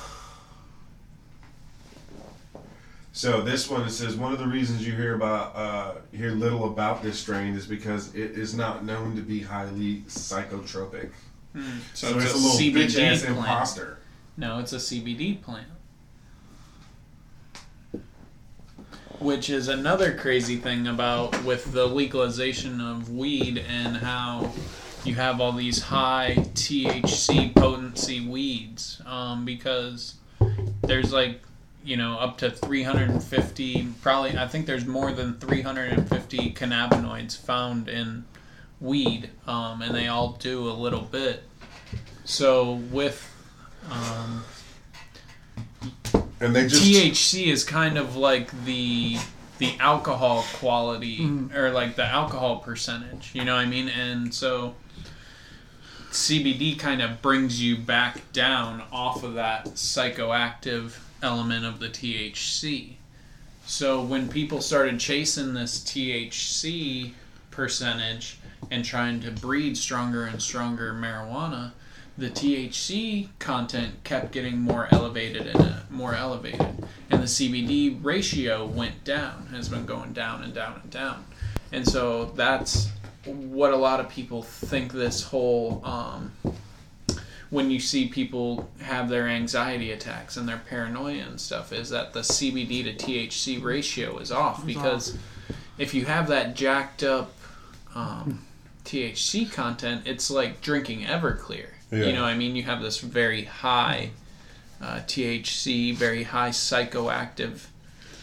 So this one it says one of the reasons you hear about uh, hear little about this strain is because it is not known to be highly psychotropic. So, So, it's, it's, a, a little CBD bitch ass plant. imposter. No, it's a CBD plant. Which is another crazy thing about with the legalization of weed and how you have all these high THC potency weeds um, because there's like you know, up to 350, probably, I think there's more than 350 cannabinoids found in weed, um, and they all do a little bit. So with um, And they just THC is kind of like the the alcohol quality or like the alcohol percentage, you know what I mean? And so CBD kind of brings you back down off of that psychoactive element of the THC. So when people started chasing this THC percentage and trying to breed stronger and stronger marijuana, the THC content kept getting more elevated and uh, more elevated, and the CBD ratio went down. Has been going down and down and down, and so that's what a lot of people think. This whole um, when you see people have their anxiety attacks and their paranoia and stuff is that the CBD to THC ratio is off because if you have that jacked up um, THC content, it's like drinking Everclear. Yeah. You know, what I mean, you have this very high uh, THC, very high psychoactive.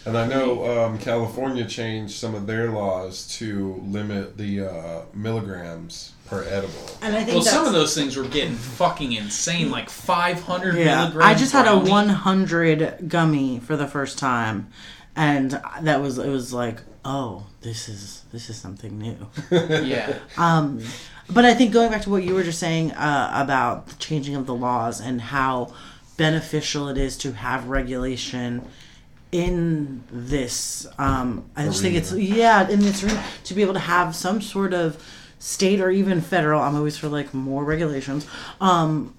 And I know um, California changed some of their laws to limit the uh, milligrams per edible. And I think Well, some of those things were getting fucking insane, like 500 Yeah, milligrams. I just had a 100 gummy for the first time, and that was it was like, oh, this is this is something new. Yeah. Um, but I think going back to what you were just saying uh, about the changing of the laws and how beneficial it is to have regulation in this. Um, I just think it's yeah in this room to be able to have some sort of state or even federal. I'm always for like more regulations. Um,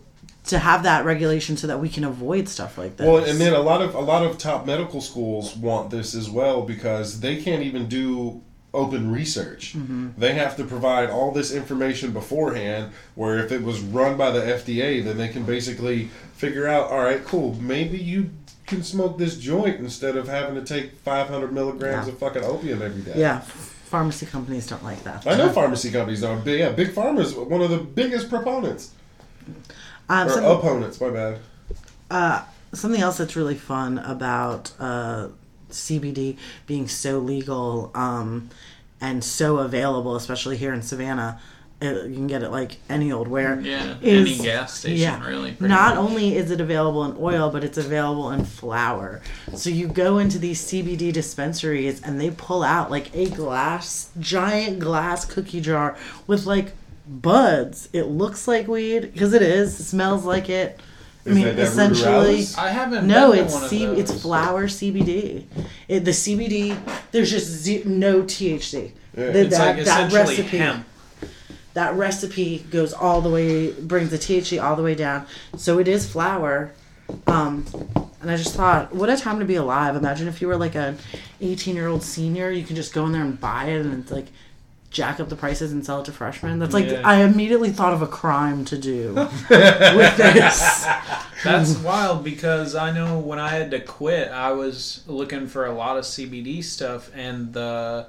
to have that regulation so that we can avoid stuff like this. Well, and then a lot of a lot of top medical schools want this as well because they can't even do open research. Mm-hmm. They have to provide all this information beforehand. Where if it was run by the FDA, then they can basically figure out, all right, cool, maybe you can smoke this joint instead of having to take 500 milligrams Yeah. of fucking opium every day. yeah, pharmacy companies don't like that. I know pharmacy companies don't. But yeah, Big Pharma is one of the biggest proponents Um, or some- opponents. My bad. Uh, something else that's really fun about uh, CBD being so legal um, and so available, especially here in Savannah. It, you can get it like any old where. Yeah. is- Any gas station, yeah. really. Not much. only is it available in oil, but it's available in flour. So you go into these CBD dispensaries and they pull out like a glass, giant glass cookie jar with like buds. It looks like weed because it is. It smells like it. I Is mean, that that essentially. I haven't. No, it's one of C- it's flower CBD. It, the CBD, there's just ze- no THC. Yeah. The- It's that, like that essentially recipe, hemp. that recipe goes all the way, brings the THC all the way down. So it is flower. Um, and I just thought, what a time to be alive. Imagine if you were like an 18 year old senior, you can just go in there and buy it and it's like jack up the prices and sell it to freshmen. That's like, Yeah. I immediately thought of a crime to do with this. That's wild because I know when I had to quit, I was looking for a lot of CBD stuff, and the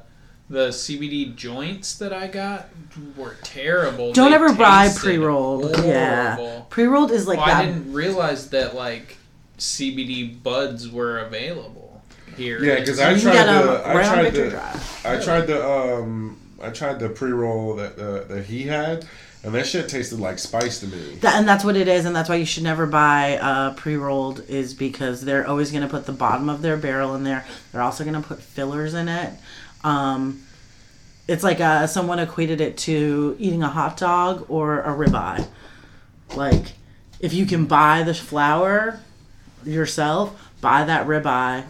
the CBD joints that I got were terrible. Don't They ever buy pre rolled. Yeah. Pre rolled is like Well, that. I didn't realize that like CBD buds were available here. Yeah, because I tried can get to. I tried Victory to. I tried the. Um, I tried the pre roll that uh, that he had, and that shit tasted like spice to me. That, and that's what it is, and that's why you should never buy uh, pre-rolled. Is because they're always going to put the bottom of their barrel in there. They're also going to put fillers in it. Um, it's like uh, someone equated it to eating a hot dog or a ribeye. Like, if you can buy the flour yourself, buy that ribeye,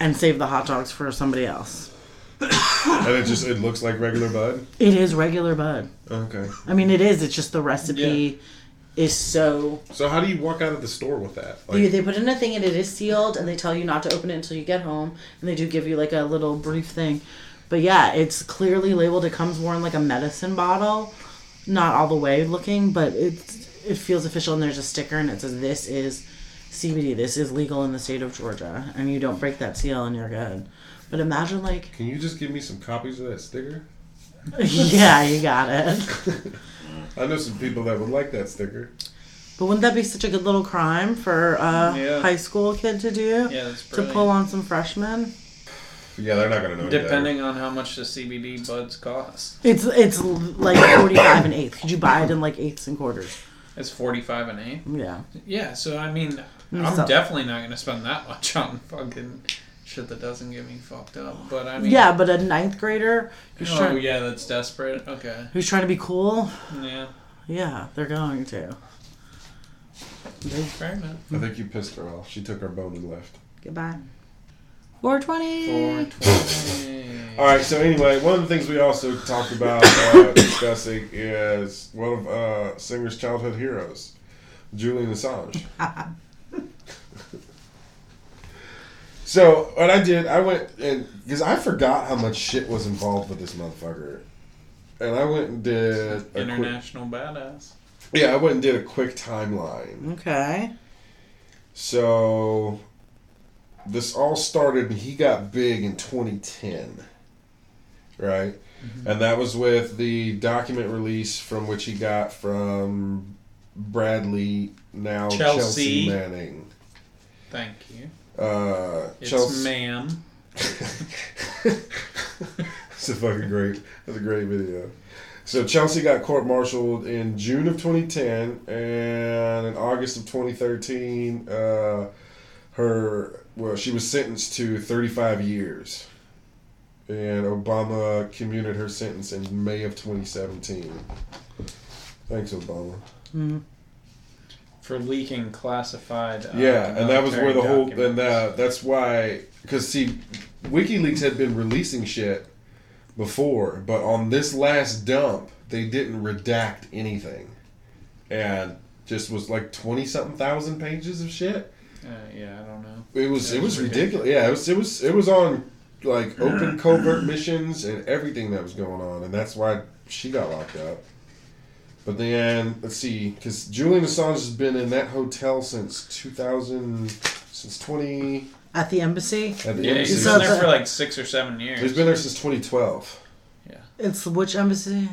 and save the hot dogs for somebody else. and it just it looks like regular bud. It is regular bud. Okay. I mean, it is. It's just the recipe is so So how do you walk out of the store with that? They, they put in a thing and it is sealed, and they tell you not to open it until you get home, and they do give you like a little brief thing. But yeah, it's clearly labeled. It comes more in like a medicine bottle, not all the way looking, but it's it feels official. And there's a sticker, and it says this is CBD. This is legal in the state of Georgia, and you don't break that seal, and you're good. But imagine like, can you just give me some copies of that sticker? yeah, you got it. I know some people that would like that sticker. But wouldn't that be such a good little crime for a Yeah. high school kid to do? Yeah, that's to pull on some freshmen. Yeah, they're not gonna know. any better. Depending on how much the CBD buds cost. It's it's like forty five and eighth. Could you buy it in like eighths and quarters? It's 45 and 8. Yeah. Yeah, so I mean, I'm so- definitely not going to spend that much on fucking shit that doesn't get me fucked up. But I mean, yeah, but a ninth grader who's Oh, trying yeah, that's desperate. Okay. who's trying to be cool, Yeah, yeah, they're going to. They, fair enough. I think you pissed her off. She took her bone and left. goodbye. Four twenty. 420. All right. So anyway, one of the things we also talked about uh, discussing is one of uh, singer's childhood heroes, Julian Assange. so what I did, I went and because I forgot how much shit was involved with this motherfucker, and I went and did a quick, International badass. yeah, I went and did a quick timeline. Okay. So this all started he got big in 2010. Right? Mm-hmm. And that was with the document release from which he got from Bradley now Chelsea. Chelsea, Manning. Thank you. Uh It's Chelsea ma'am. It's a fucking great. That's a great video. So Chelsea got court-martialed in June of 2010, and in August of 2013, uh, her well, she was sentenced to 35 years, and Obama commuted her sentence in May of 2017. Thanks, Obama. Mm. For leaking classified. Uh, Yeah, and that was where the whole and uh, that's why because see, WikiLeaks had been releasing shit before, but on this last dump, they didn't redact anything, and just was like twenty something thousand pages of shit. Uh, yeah, I don't know. It was It it was was ridiculous. Yeah, it was it was it was on like open covert missions and everything that was going on, and that's why she got locked up. But then let's see, because Julian Assange has been in that hotel since two thousand, since twenty. At the embassy. At the Yeah, embassy. he's So been there for like six or seven years. He's been there since 2012. Yeah. It's which embassy?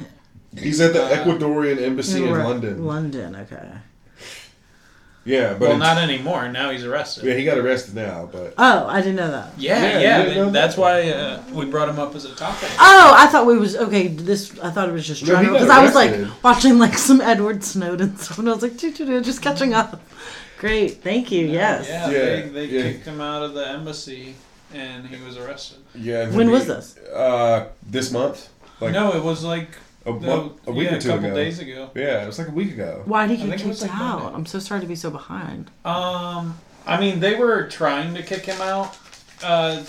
He's at the Uh, Ecuadorian embassy in London. London. Okay. Yeah, but well, not anymore. Now he's arrested. yeah, he got arrested now. But Oh, I didn't know that. Yeah, Yeah, yeah. you didn't know that's that? why uh, we brought him up as a topic. Oh, I thought we was okay. This I thought it was just No, he general because I was like watching like some Edward Snowden stuff, and I was like, doo, doo, doo, just catching up. Great, thank you. Yes. Yeah, Yeah, they, they yeah. kicked him out of the embassy, and he was arrested. yeah, When was this? Uh, this month, like no, it was like a, no, month, a week yeah, or two a couple ago. days ago. Yeah, it was like a week ago. Why did I he get think it was kicked like out? Monday. I'm so sorry to be so behind. Um, I mean, they were trying to kick him out. Uh,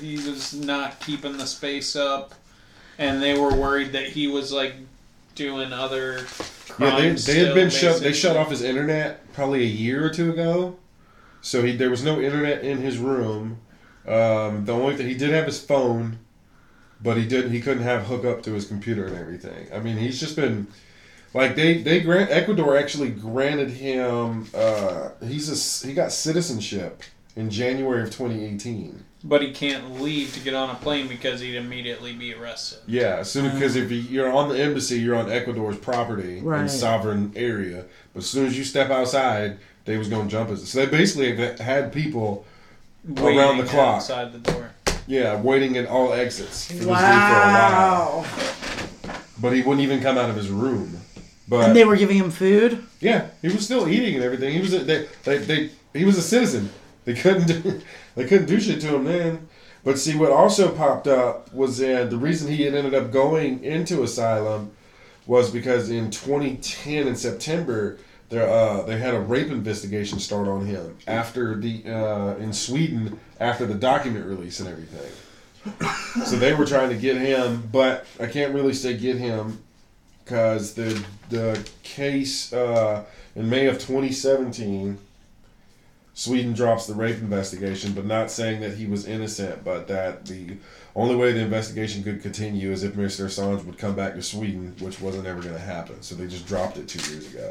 he was not keeping the space up, and they were worried that he was like doing other crimes. Yeah, they, they still, had been shut. They shut off his internet probably a year or two ago. So he there was no internet in his room. Um, the only thing he did have his phone, but he didn't. he couldn't have hook up to his computer and everything. I mean, he's just been like they they grant Ecuador actually granted him. Uh, he's a s- he got citizenship in January of 2018. But he can't leave to get on a plane because he'd immediately be arrested. Yeah, as soon because if you- you're on the embassy, you're on Ecuador's property Right. and sovereign area. But as soon as you step outside, they was gonna jump us. So they basically have had people, Waiting Around the clock. outside the door. Yeah, waiting at all exits for this dude for a while. Wow. But he wouldn't even come out of his room. But And they were giving him food. yeah, he was still eating and everything. He was a, they, they, they he was a citizen. They couldn't do, they couldn't do shit to him then. But see, what also popped up was that the reason he had ended up going into asylum was because in 2010 in September uh, they had a rape investigation start on him after the uh, in Sweden after the document release and everything. so they were trying to get him, but I can't really say get him because the the case uh, in May of 2017, Sweden drops the rape investigation, but not saying that he was innocent, but that the only way the investigation could continue is if Mr. Assange would come back to Sweden, which wasn't ever going to happen. So they just dropped it two years ago.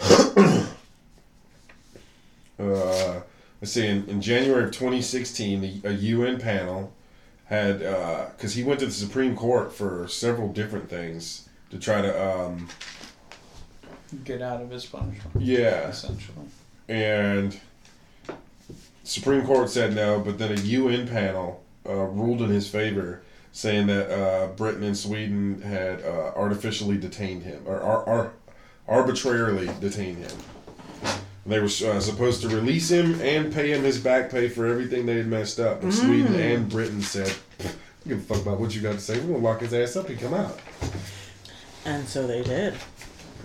uh, let's see. In, in January of 2016, a, a UN panel had because he went to the Supreme Court for several different things to try to um, Get out of his punishment. Yeah, Essentially. and Supreme Court said no, but then a UN panel uh, ruled in his favor, saying that uh, Britain and Sweden had uh, artificially detained him or ar- ar- arbitrarily detain him. They were uh, supposed to release him and pay him his back pay for everything they had messed up. But Sweden and Britain said, "You give a fuck about what you got to say. We're gonna lock his ass up and come out." And so they did.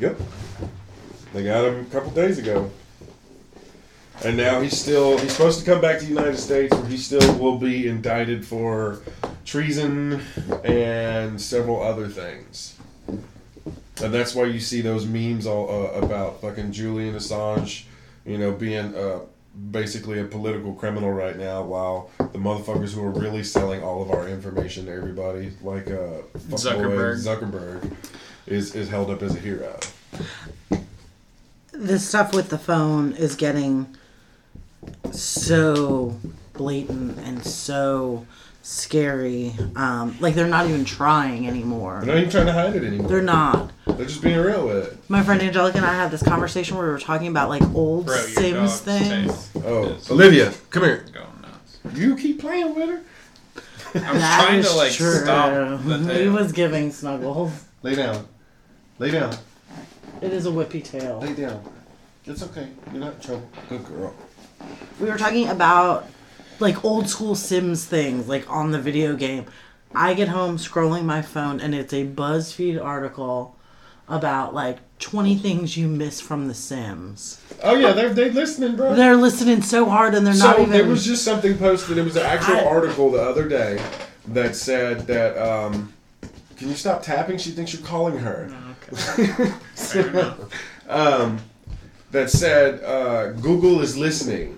Yep. They got him a couple days ago. And now he's still he's supposed to come back to the United States where he still will be indicted for treason and several other things. And that's why you see those memes all uh, about fucking Julian Assange, you know, being uh, basically a political criminal right now, while the motherfuckers who are really selling all of our information to everybody, like uh, Zuckerberg. Zuckerberg, is is held up as a hero. The stuff with the phone is getting so blatant and so scary. Um, like they're not even trying anymore. They're not even trying to hide it anymore. They're not. They're just being real with it. My friend Angelica and I had this conversation where we were talking about like old Bro, Sims things. tail Oh, is Olivia, come here. Going nuts. You keep playing with her. I was That trying is to like true. stop the He was giving snuggles. Lay down. Lay down. It is a whippy tail. Lay down. It's okay. You're not in trouble. Good girl. We were talking about like old school Sims things, like on the video game. I get home scrolling my phone and it's a BuzzFeed article about like 20 things you miss from The Sims. Oh yeah, they're they listening, bro. They're listening so hard and they're so not even. there was just something posted. It was an actual I- article the other day that said that. um Can you stop tapping? She thinks you're calling her. Okay. Fair enough. um, that said uh, Google is listening,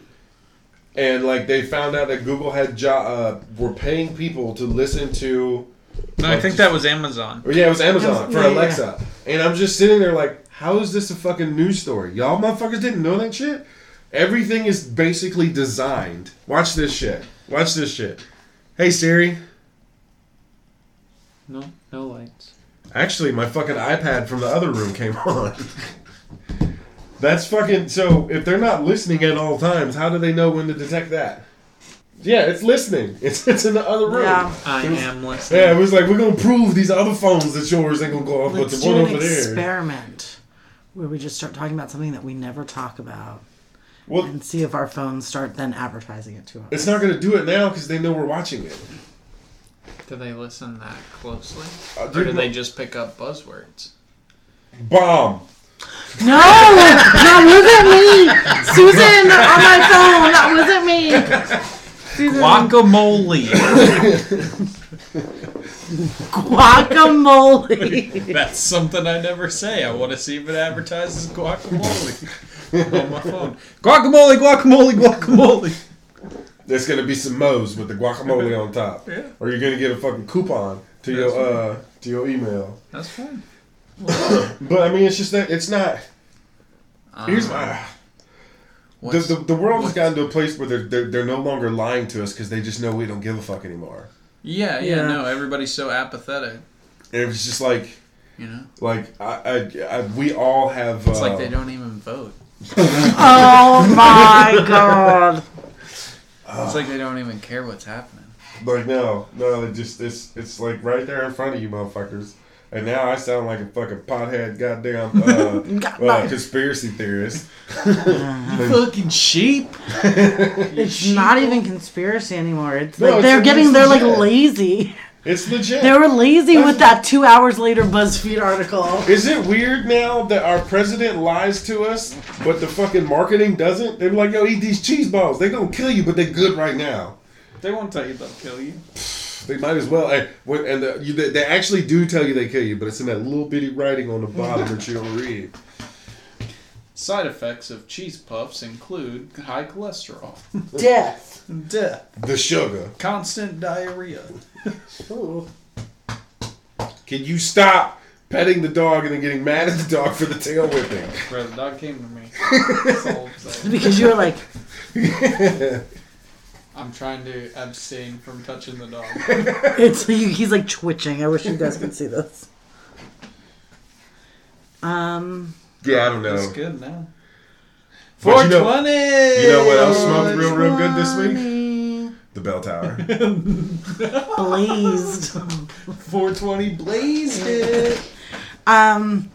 and like they found out that Google had jo- uh, were paying people to listen to. No, I think that was Amazon. Or yeah, it was Amazon for Yeah, yeah, Alexa, and I'm just sitting there like, how is this a fucking news story? Y'all motherfuckers didn't know that shit. Everything is basically designed. Watch this shit. Watch this shit. Hey Siri. No, no lights. Actually, my fucking iPad from the other room came on. That's fucking. So if they're not listening at all times, how do they know when to detect that? Yeah, it's listening. It's it's in the other room. Yeah. I am listening. Yeah, it was like we're gonna prove these other phones that yours ain't gonna go off, but Let's the do one an over there. experiment where we just start talking about something that we never talk about Well, and see if our phones start then advertising it to us. it's not gonna do it now because they know we're watching it. Do they listen that closely? Uh, Or do dude, they just pick up buzzwords? Bomb. No, that wasn't me. Susan on my phone. That wasn't me. Susan, Guacamole! guacamole. That's something I never say. I want to see if it advertises guacamole on my phone. Guacamole, guacamole, guacamole. There's gonna be some Moe's with the guacamole on top, Yeah. or you're gonna get a fucking coupon to That's your uh to your email. That's fine. But I mean, it's just that it's not. Here's Um, my. The, the, the world has gotten to a place where they're, they're, they're no longer lying to us because they just know we don't give a fuck anymore. yeah, yeah, Yeah. no, everybody's so apathetic. And it's just like, You know? like I, I, I we all have. It's uh, like they don't even vote. Oh my god. It's like they don't even care what's happening. Like no, no, it just it's it's like right there in front of you, motherfuckers. And now I sound like a fucking pothead, goddamn uh, God, uh, conspiracy theorist. Fucking sheep. It's not even conspiracy anymore. It's No, like it's- they're getting they're like lazy. It's legit. They were lazy with that two hours later BuzzFeed article. Is it weird now that our president lies to us, but the fucking marketing doesn't? They're like, yo, eat these cheese balls. They're gonna kill you, but they're good right now. They won't tell you they'll kill you. They might as well. And, when, and the, you, they, they actually do tell you they kill you, but it's in that little bitty writing on the bottom that you don't read. Side effects of cheese puffs include high cholesterol, Death. death, The sugar. constant diarrhea. Ooh. Can you stop petting the dog and then getting mad at the dog for the tail whipping? Bro, the dog came to me. That's all I'm saying. Because you were like, I'm trying to abstain from touching the dog. it's he's like twitching. I wish you guys could see this. Um, Yeah, I don't know. That's good now. But you know- 420! You know what else smoked real, real good this week? The bell tower. Blazed. 420 blazed it. Um,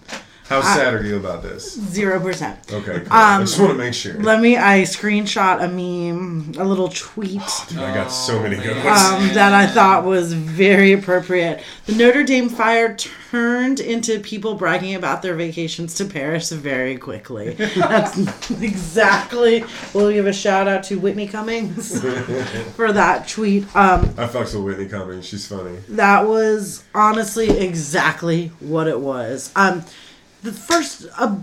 How sad are you about this? zero percent. Okay, cool. I Um, just want to make sure. Let me. I screenshot a meme, a little tweet. Dude, I got so many good ones. um, that I thought was very appropriate. The Notre Dame fire turned into people bragging about their vacations to Paris very quickly. That's exactly. We'll give a shout out to Whitney Cummings for that tweet. Um, I fucks with Whitney Cummings. She's funny. that was honestly exactly what it was. Um, the first, uh,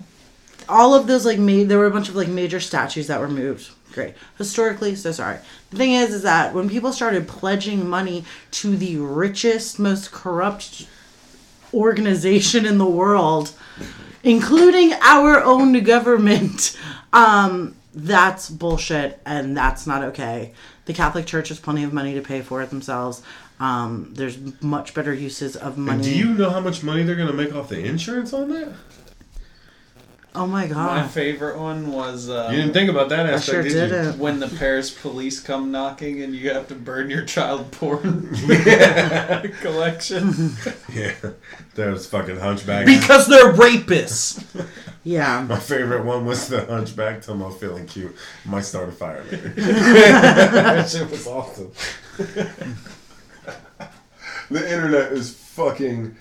all of those like made there were a bunch of like major statues that were moved. Great, historically, so sorry. The thing is, is that when people started pledging money to the richest, most corrupt organization in the world, including our own government, um, that's bullshit and that's not okay. The Catholic Church has plenty of money to pay for it themselves. Um, there's much better uses of money. And do you know how much money they're gonna make off the insurance on that? oh my god! My favorite one was uh, You didn't think about that I aspect, sure did you? didn't. when the Paris police come knocking and you have to burn your child porn collection. Yeah, that was fucking Hunchback. because they're rapists. Yeah. My favorite one was the Hunchback. Tell 'em I'm feeling cute. Might start a fire later. that shit was awesome. The internet is fucking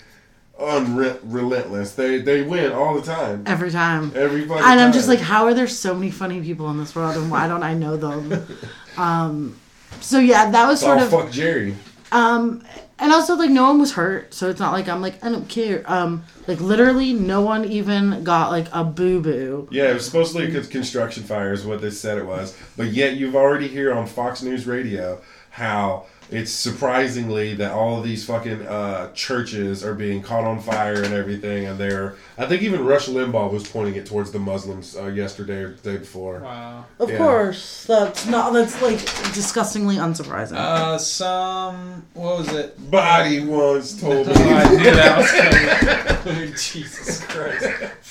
unrelentless. They they win all the time. Every time. Every fucking And I'm just like, how are there so many funny people in this world and why don't I know them? um, so yeah, that was oh sort of fuck Jerry. Um, and also like no one was hurt, so it's not like I'm like I don't care. Um, like literally no one even got like a boo boo. Yeah, it was supposedly a construction fire, is what they said it was. But yet, you've already hear on Fox News Radio how it's surprisingly that all of these fucking uh, churches are being caught on fire and everything, and they're. I think even Rush Limbaugh was pointing it towards the Muslims uh, yesterday or the day before. Wow. Of Yeah. course, that's not that's like disgustingly unsurprising. Uh, some what was it? Body once told me. I knew that was coming. Jesus Christ!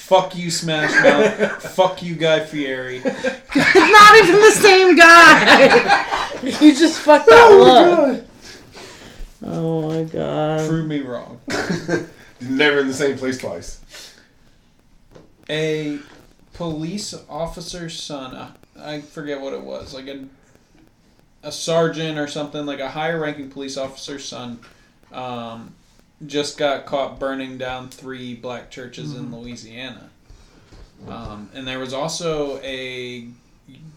Fuck you, Smash Mouth. Fuck you, Guy Fieri. not even the same guy. you just fucked that Oh, up. Oh my god. Prove me wrong. Never in the same place twice. A police officer's son. uh, I forget what it was. Like a a sergeant or something. Like a higher ranking police officer's son. Um, just got caught burning down three black churches in Louisiana. Um, and there was also a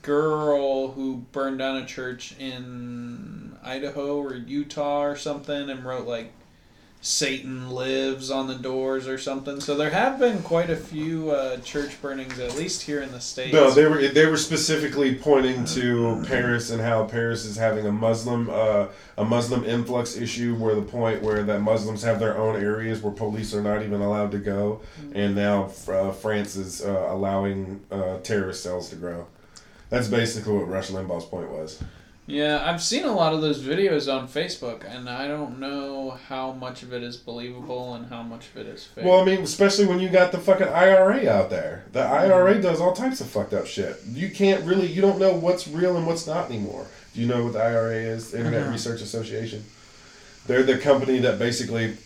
girl who burned down a church in Idaho or Utah or something and wrote like Satan lives on the doors or something. So there have been quite a few uh, church burnings, at least here in the states. No, they were they were specifically pointing to Paris and how Paris is having a Muslim uh, a Muslim influx issue, where the point where that Muslims have their own areas where police are not even allowed to go, and now uh, France is uh, allowing uh, terrorist cells to grow. That's basically what Rush Limbaugh's point was. Yeah, I've seen a lot of those videos on Facebook, and I don't know how much of it is believable and how much of it is fake. Well, I mean, especially when you got the fucking IRA out there. The mm-hmm. IRA does all types of fucked up shit. You can't really, you don't know what's real and what's not anymore. Do you know what the IRA is? Internet don't. Research Association. They're the company that basically,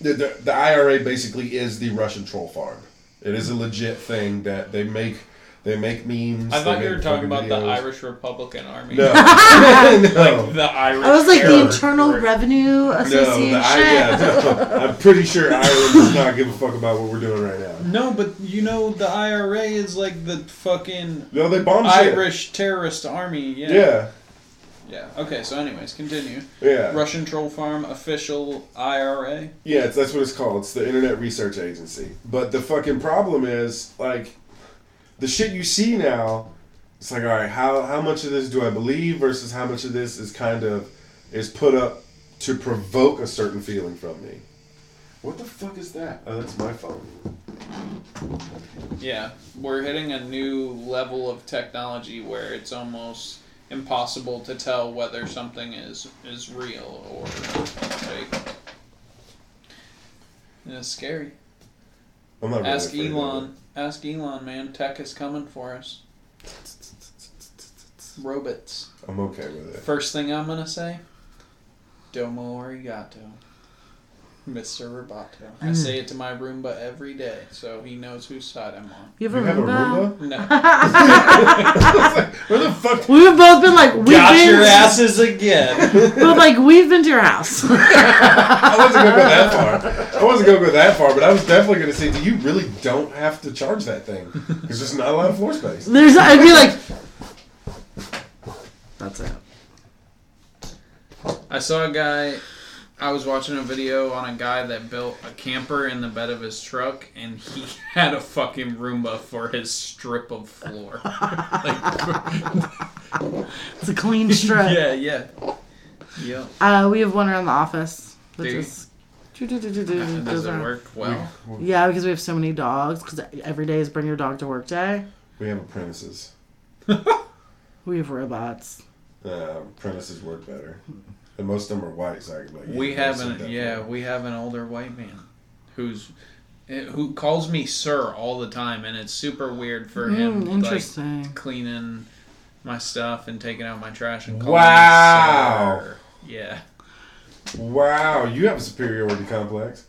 the, the, the IRA basically is the Russian troll farm. It is a legit thing that they make. They make memes. I thought you were talking fucking about the. Irish Republican Army. No, no. The Irish. I was like the Internal Group. Revenue No, Association. the, I, yeah, no. I'm pretty sure Ireland does not give a fuck about what we're doing right now. No, but you know the IRA is like the fucking No, they bombed shit. Irish terrorist army. Yeah. Yeah, Yeah. Okay. So, anyways, continue. yeah. Russian troll farm official IRA. Yeah, it's, that's what it's called. It's the Internet Research Agency. But the fucking problem is, like, the shit you see now, it's like, all right, how, how much of this do I believe versus how much of this is kind of, is put up to provoke a certain feeling from me. What the fuck is that? Oh, that's my phone. Yeah, we're hitting a new level of technology where it's almost impossible to tell whether something is is real or fake. And it's scary. I'm not really Ask Elon. Ask Elon, man. Tech is coming for us. Robots. I'm okay with it. First thing I'm gonna say. Domo arigato. Mr. Roboto. I Mm. say it to my Roomba every day, so he knows whose side I'm on. You have You a have a Roomba? Roomba? No. Where the fuck? We've both been like, we've Got been, your asses again. but like we've been to your house. I wasn't gonna go that far. I wasn't gonna go that far, but I was definitely gonna say, do you really don't have to charge that thing? Because there's not a lot of floor space. There's, I'd be like, that's it. I saw a guy. I was watching a video on a guy that built a camper in the bed of his truck, and he had a fucking Roomba for his strip of floor. like, It's a clean strip. yeah, yeah, yeah. Uh, we have one around the office, which Do is. Does Does it work well? Yeah, because we have so many dogs. Because every day is bring your dog to work day. We have apprentices. We have robots. Uh, apprentices work better. And most of them are white, so I can like, yeah, We you have an yeah, we have an older white man who's eh, who calls me sir all the time, and it's super weird for him. Mm, like, interesting. cleaning my stuff and taking out my trash and calling Wow. me sir. Yeah. Wow, you have a superiority complex.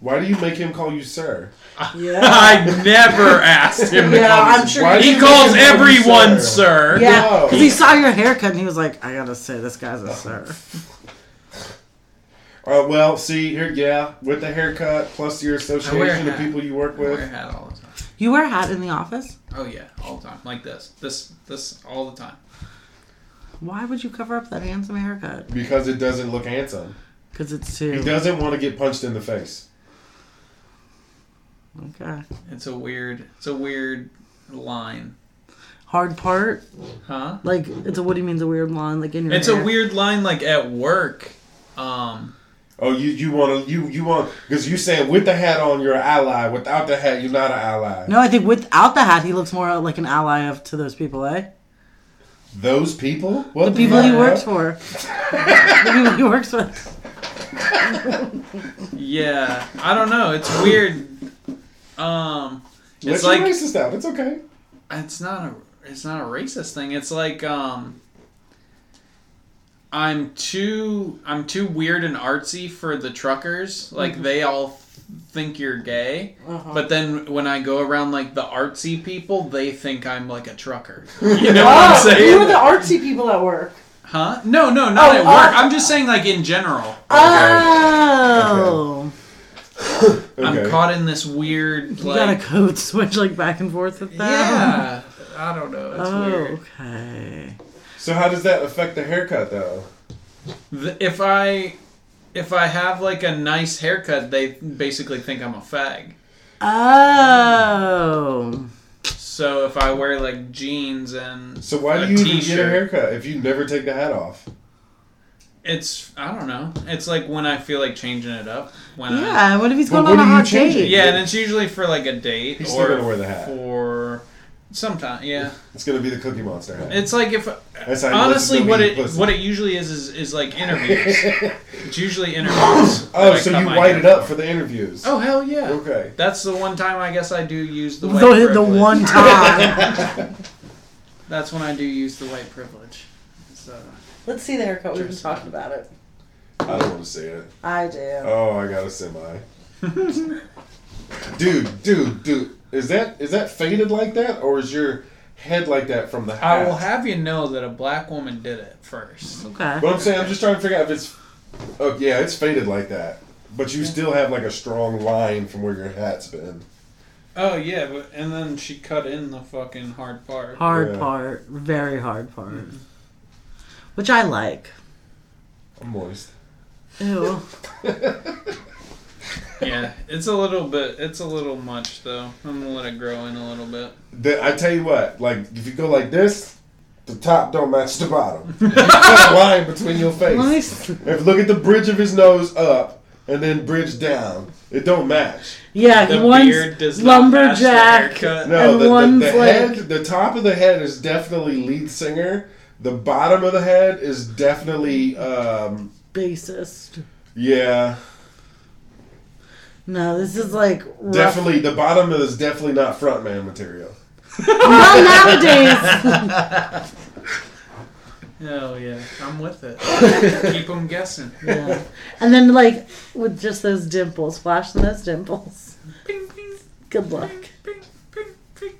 Why do you make him call you sir? yeah. I never asked him to Yeah, call me I'm sir. sure Why He calls make call everyone sir? sir. Yeah, No. because he saw your haircut and he was like, I gotta say, this guy's a sir. Uh, well, see here, yeah, with the haircut plus your wear a association, the people you work with. I wear a with. hat all the time. You wear a hat in the office? Oh yeah, all the time. Like this. This this all the time. Why would you cover up that handsome haircut? Because it doesn't look handsome. Because it's too. He doesn't want to get punched in the face. Okay. It's a weird it's a weird line. Hard part? Huh? Like, it's a, what do you mean, it's a weird line? Like in your It's hair? a weird line like at work. Um Oh, you you want to you you want because you saying with the hat on you're an ally. Without the hat, you're not an ally. No, I think without the hat, he looks more like an ally of to those people, eh? Those people, what The people he fuck? works for. the people he works with. Yeah, I don't know. It's weird. Um Let it's your like racist out. It's okay. it's not a it's not a racist thing. It's like um I'm too I'm too weird and artsy for the truckers. Like they all think you're gay. But then when I go around like the artsy people, they think I'm like a trucker. You know what I'm saying? Oh, the artsy people at work. Huh? No, no, not Oh, at uh, work. I'm just saying like in general. Oh. I'm caught in this weird like. You got a like code switch like back and forth with them? Yeah. I don't know. It's Oh, weird. okay. So how does that affect the haircut though? Th- If I if I have like a nice haircut, they basically think I'm a fag. Oh. So if I wear like jeans and So why do a you even get a t-shirt, haircut if you never take the hat off? It's I don't know. It's like when I feel like changing it up. When I, Yeah, what if he's going what on a hot date? it? yeah, and it's usually for like a date He's or still gonna wear the hat. for sometime. Yeah, It's gonna be the Cookie Monster hat. it's like if That's how honestly what it pussy. what it usually is is, is like interviews. it's usually interviews. oh, so you my white it up for the interviews? Oh hell yeah! Okay. That's the one time I guess I do use the white The, the one time. That's when I do use the white privilege. So Let's see the haircut. We've been talking about it. I don't want to see it. I do. Oh, I got a semi. dude, dude, dude. Is that is that faded like that, or is your head like that from the hat? I will have you know that a black woman did it first. Okay. But I'm saying, I'm just trying to figure out if it's. Oh yeah, it's faded like that, but you still have like a strong line from where your hat's been. Oh yeah, but and then she cut in the fucking hard part. Hard Yeah. part. Very hard part. Mm-hmm. Which I like. I'm moist. Ew. Yeah, it's a little bit. It's a little much though. I'm gonna let it grow in a little bit. The, I tell you what, like if you go like this, the top don't match the bottom. you got a line between your face. Nice. If look at the bridge of his nose up and then bridge down, it don't match. The Yeah, he beard one's does not match the lumberjack. No, And the, the, one's the like- head, the top of the head is definitely lead singer. The bottom of the head is definitely, um, Bassist. yeah. No, this is like rough. Definitely, the bottom is definitely not frontman material. Not nowadays. Oh yeah, I'm with it. Keep them guessing. Yeah. And then like with just those dimples, flashing those dimples. Ping, ping, Good luck. ping, ping, ping.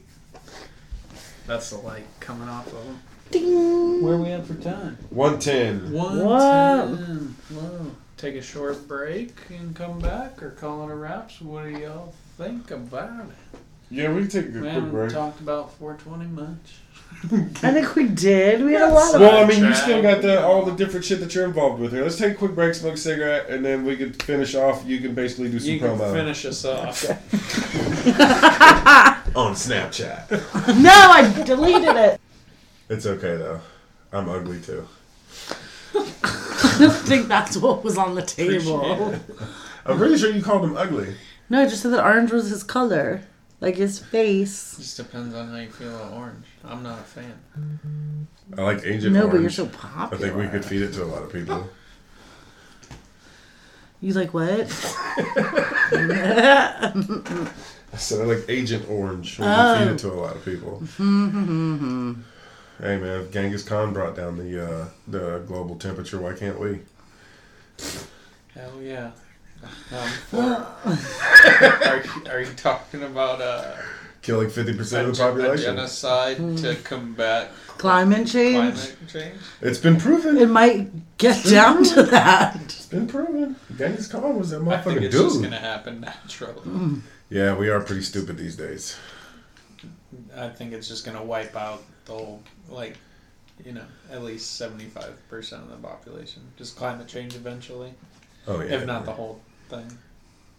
That's the light coming off of them. Ding. Where are we at for time? 110. One Whoa. ten. Whoa. Take a short break and come back, or call it a wraps. What do y'all think about it? Yeah, we can take a good quick haven't break. talked about 420 much. I think we did. We had a lot of Well, I mean, you still got the all the different shit that you're involved with here. Let's take a quick break, smoke a cigarette, and then we could finish off. You can basically do some You can promo finish us off. on Snapchat. No, I deleted it. It's okay though. I'm ugly too. I don't think that's what was on the table. I'm pretty sure you called him ugly. No, I just said that orange was his color. Like his face. Just depends on how you feel about orange. I'm not a fan. I like Agent orange. no, Orange. but you're so popular. I popular. think we could feed it to a lot of people. You like what? I said I like Agent Orange. We Oh. can feed it oh. to a lot of people. Mm-hmm, mm-hmm, mm-hmm. Hey man, if Genghis Khan brought down the uh, the global temperature, why can't we? Hell yeah. Um, are, you- are you talking about uh, Killing fifty percent of the a population. genocide to combat Climate change. climate change? It's been proven. It might get down to that. It's been proven. Genghis Khan was that I think motherfucking it's just gonna happen naturally. Yeah, we are pretty stupid these days. I think it's just gonna wipe out the whole, like, you know, at least seventy-five percent of the population. Just climate change eventually, Oh yeah. if not the whole thing.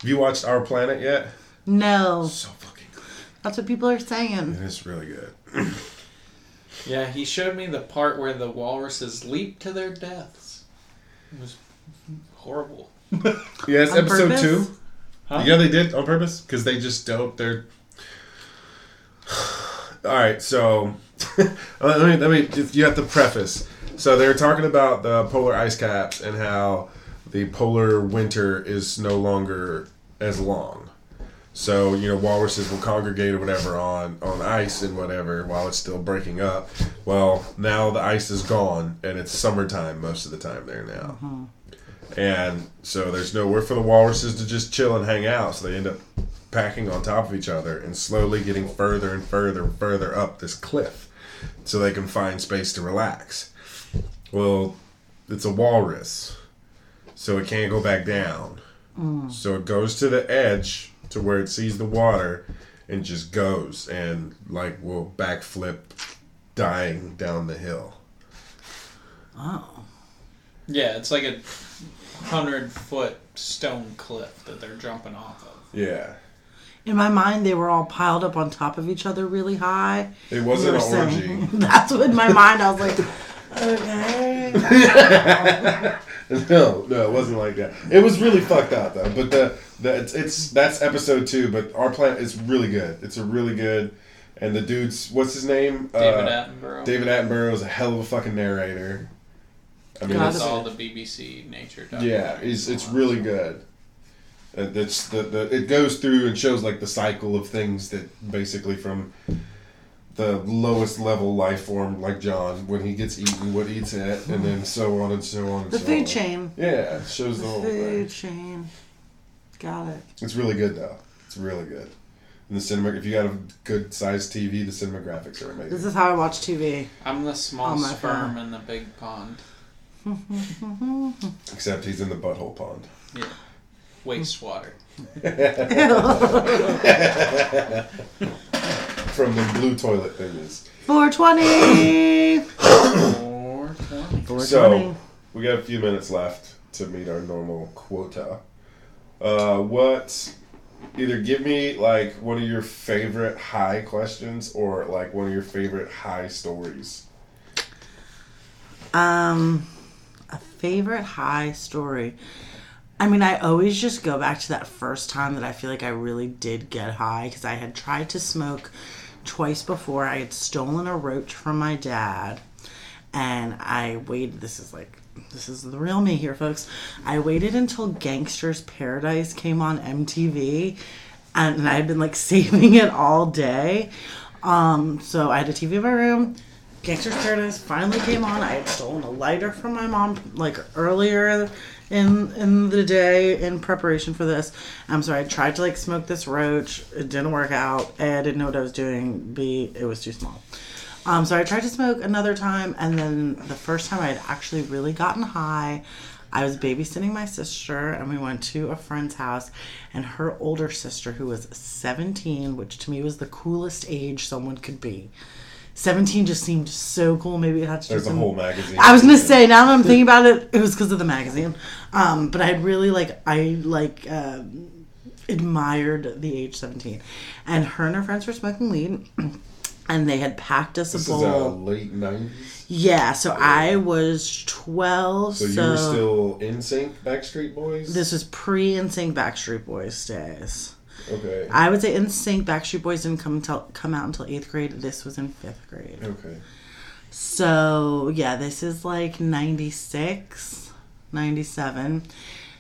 Have you watched Our Planet yet? No, So fucking good. that's what people are saying. It is really good. Yeah, he showed me the part where the walruses leap to their deaths. It was horrible. Yeah, it's On episode purpose? two. Huh? Yeah, they did on purpose because they just don't. They're all right. So let me let me. just- You have to preface. So they're talking about the polar ice caps and how the polar winter is no longer as long. So you know, walruses will congregate or whatever on on ice and whatever while it's still breaking up. Well, now the ice is gone and it's summertime most of the time there now. Mm-hmm. And so there's nowhere for the walruses to just chill and hang out. So they end up packing on top of each other and slowly getting further and further and further up this cliff so they can find space to relax. Well, it's a walrus, so it can't go back down. Mm. So it goes to the edge to where it sees the water and just goes and like will backflip dying down the hill. Oh, Yeah, it's like a hundred foot stone cliff that they're jumping off of. Yeah. In my mind, they were all piled up on top of each other really high. It wasn't We an were orgy. That's what in my mind I was like, okay. No, no, it wasn't like that. It was really fucked up though. But the, the it's, it's that's episode two. But our planet is really good. It's a really good. And the dude's what's his name? David uh, Attenborough. David Attenborough is a hell of a fucking narrator. I mean, God, it's, That's all the BBC nature documentaries. yeah, it's it's really good. Uh, It's the, the it goes through and shows like the cycle of things that basically from the lowest level life form like John when he gets eaten, what eats it, and then so on and so on. And The so food on. chain. Yeah, it shows the The whole thing. food chain. Got it. It's really good though. It's really good. And the cinema, if you got a good sized TV, the cinematographics are amazing. This is how I watch TV. I'm the small On sperm phone. in the big pond. Except he's in the butthole pond. Yeah. Wastewater. From the blue toilet thingies. 420. 420. 420. So we got a few minutes left to meet our normal quota. Uh, what? Either give me like one of your favorite high questions or like one of your favorite high stories. Um, a favorite high story. I mean, I always just go back to that first time that I feel like I really did get high because I had tried to smoke twice before. I had stolen a roach from my dad, and I waited. This is like this is the real me here, folks. I waited until Gangster's Paradise came on MTV, and I had been like saving it all day. Um, so I had a TV in my room. Gangster's Paradise finally came on. I had stolen a lighter from my mom like earlier in in the day in preparation for this. I'm sorry, I tried to like smoke this roach. It didn't work out. A, I didn't know what I was doing. B, it was too small. Um, so I tried to smoke another time, and then the first time I had actually really gotten high, I was babysitting my sister, and we went to a friend's house, and her older sister, who was 17, which to me was the coolest age someone could be. 17 just seemed so cool. Maybe it had to do There's a some- whole magazine. I was gonna say now that I'm thinking about it, it was because of the magazine. Um, but I really like I like um, admired the age 17, and her and her friends were smoking weed, and they had packed us This a is bowl. uh, late '90s. yeah, so I was 12. So, So, you were still NSYNC, Backstreet Boys. this was pre NSYNC Backstreet Boys days. Okay. I would say NSYNC. Backstreet Boys didn't come until, come out until eighth grade. This was in fifth grade. okay. So, yeah, this is like 96, 97.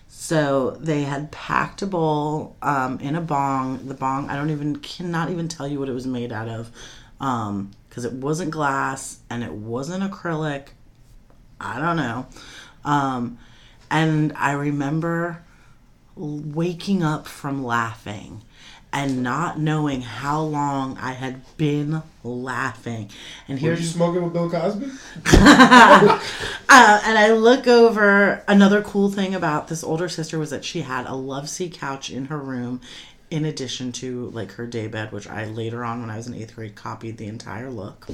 So they had packed a bowl um, in a bong. The bong, I don't even, cannot even tell you what it was made out of because it wasn't glass and it wasn't acrylic. I don't know. Um, and I remember waking up from laughing and not knowing how long I had been laughing. And Were here's you smoking with Bill Cosby? uh, and I look over. Another cool thing about this older sister was that she had a love seat couch in her room, in addition to like her day bed, which I later on, when I was in eighth grade, copied the entire look.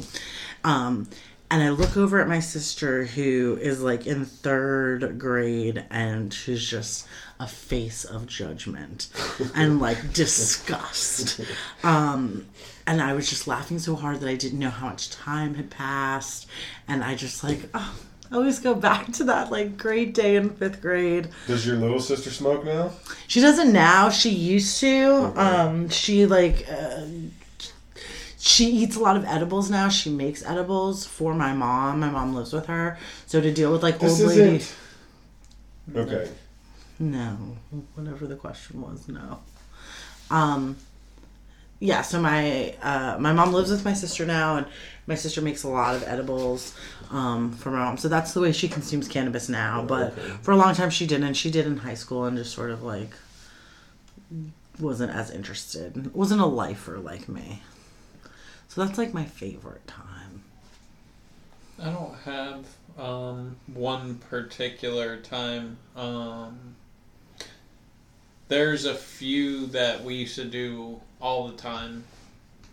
Um, and I look over at my sister, who is like in third grade, and she's just a face of judgment and like disgust. Um, and I was just laughing so hard that I didn't know how much time had passed. And I just like, oh, I always go back to that like great day in fifth grade. Does your little sister smoke now? She doesn't now. She used to. Um, she like uh, she eats a lot of edibles now. She makes edibles for my mom. My mom lives with her, so to deal with like This old lady. Okay. No, whatever the question was, no. Um, yeah. So my uh, my mom lives with my sister now, and my sister makes a lot of edibles um, for my mom. So that's the way she consumes cannabis now. But okay. for a long time, she didn't. She did in high school, and just sort of like wasn't as interested. Wasn't a lifer like me. So that's like my favorite time. I don't have um, one particular time. Um, there's a few that we used to do all the time.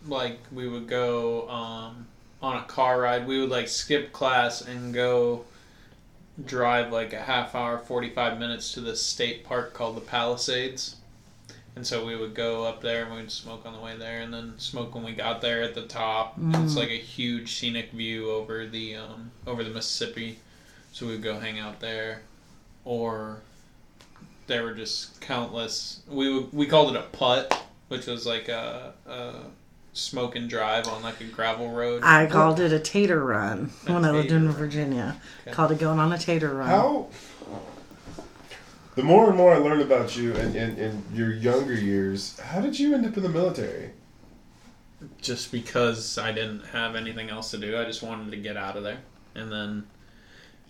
Like we would go um, on a car ride. We would like skip class and go drive like a half hour, forty five minutes to this state park called the Palisades. And so we would go up there and we'd smoke on the way there, and then smoke when we got there at the top. It's like a huge scenic view over the um, over the Mississippi, so we'd go hang out there, or there were just countless. We we called it a putt, which was like a, a smoke and drive on like a gravel road. I called it a tater run A when I lived in run. Virginia. Okay. Called it going on a tater run. How? The more and more I learn about you and in, in your younger years, how did you end up in the military? just because I didn't have anything else to do. I just wanted to get out of there. And then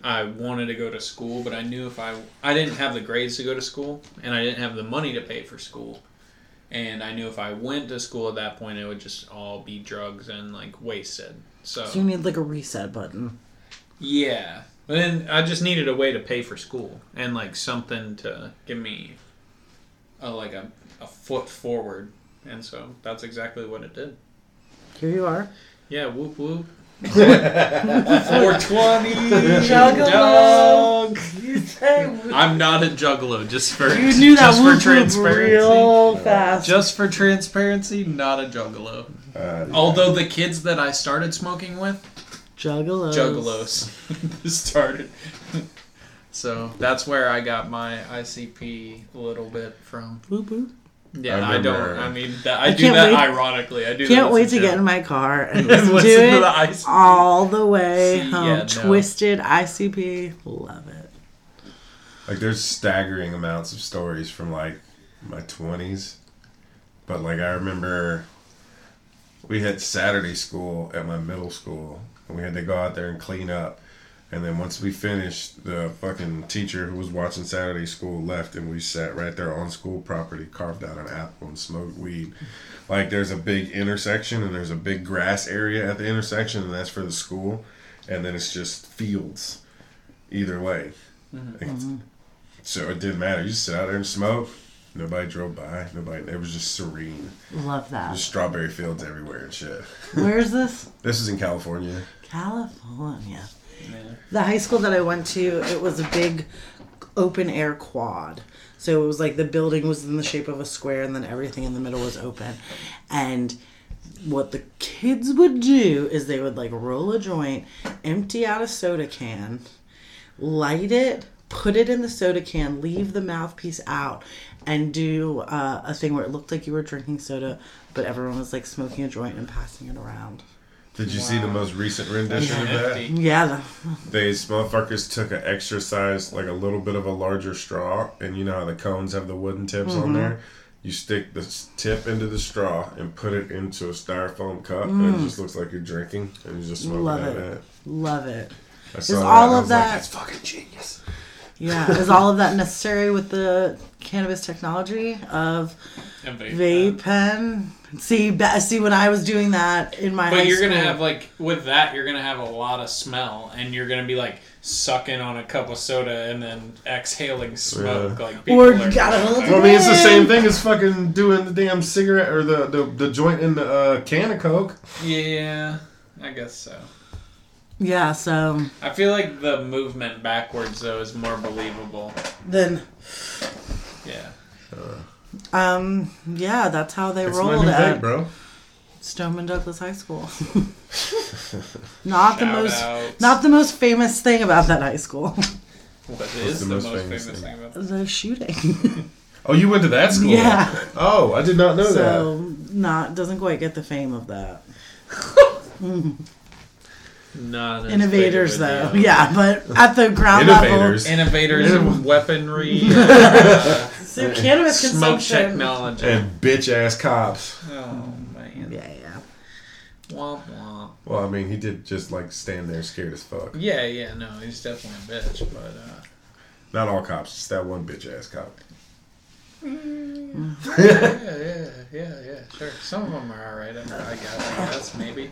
I wanted to go to school, but I knew if I I didn't have the grades to go to school and I didn't have the money to pay for school. And I knew if I went to school at that point it would just all be drugs and like wasted. So So you need like a reset button. yeah. But then I just needed a way to pay for school and like something to give me a, like a, a foot forward. And so that's exactly what it did. Here you are. Yeah, whoop whoop. 420 Juggalo. dog. You say I'm not a juggalo. Just for you knew that just for whoop whoop transparency. real fast. Just for transparency, not a juggalo. Uh, Although the kids that I started smoking with, Juggalos. juggalos, started. so that's where I got my ICP a little bit from. Boop boop. Yeah, I I, don't. I mean, that, I, I do can't that wait- ironically. I do. Can't that wait as to get in my car and And listen, listen to to it the ICP. all the way See, home. yeah, no. Twiztid ICP, love it. Like there's staggering amounts of stories from like my twenties, but like I remember we had Saturday school at my middle school, and we had to go out there and clean up. And then once we finished, the fucking teacher who was watching Saturday school left, and we sat right there on school property, carved out an apple, and smoked weed. Like there's a big intersection, and there's a big grass area at the intersection, and that's for the school. And then it's just fields, either way. Mm-hmm. Like, so it didn't matter. You just sit out there and smoke. Nobody drove by. Nobody. It was just serene. Love that. Just strawberry fields everywhere and shit. Where is this? This is in California. California. The high school that I went to, it was a big open air quad. So it was like the building was in the shape of a square and then everything in the middle was open. And what the kids would do is they would like roll a joint, empty out a soda can, light it, put it in the soda can, leave the mouthpiece out, and do uh, a thing where it looked like you were drinking soda, but everyone was like smoking a joint and passing it around. Did you see the most recent rendition of that? Yeah, the, These motherfuckers took an extra size, like a little bit of a larger straw, and you know how the cones have the wooden tips Mm-hmm. on there. You stick the tip into the straw and put it into a styrofoam cup, and it just looks like you're drinking, and you just smoke Mm. Love it. love it. Is that, all of was like, that- That's fucking genius. Yeah, is all of that necessary with the cannabis technology of vape vape pen. pen? See, see, when I was doing that in my But high you're gonna have like with that, you're gonna have a lot of smell, and you're gonna be like sucking on a cup of soda and then exhaling smoke. Yeah. Like people Or are gotta hold Well, I mean, it's the same thing as fucking doing the damn cigarette or the, the, the joint in the uh, can of Coke. Yeah, I guess so. Yeah. So I feel like the movement backwards though is more believable. then, Yeah. um, yeah, that's how they It's my rolled new at vape, bro. Stoneman Douglas High School. not the Shout most, out. not the most famous thing about that high school. What is the the, most most, famous famous, thing? thing about the shooting. Oh, you went to that school? Yeah. Oh, I did not know that. so not doesn't quite get the fame of that. Not as Innovators, big of a though. deal. Yeah, but at the ground level, Innovators. Innovators in weaponry, uh, so cannabis smoke consumption. technology. And bitch ass cops. Oh man. Yeah, yeah. Womp womp. Well, I mean, he did just like stand there scared as fuck. Yeah, yeah, no, he's definitely a bitch, but uh, Not all cops, just that one bitch ass cop. yeah, yeah, yeah, yeah, sure. Some of them are alright. I I I guess maybe.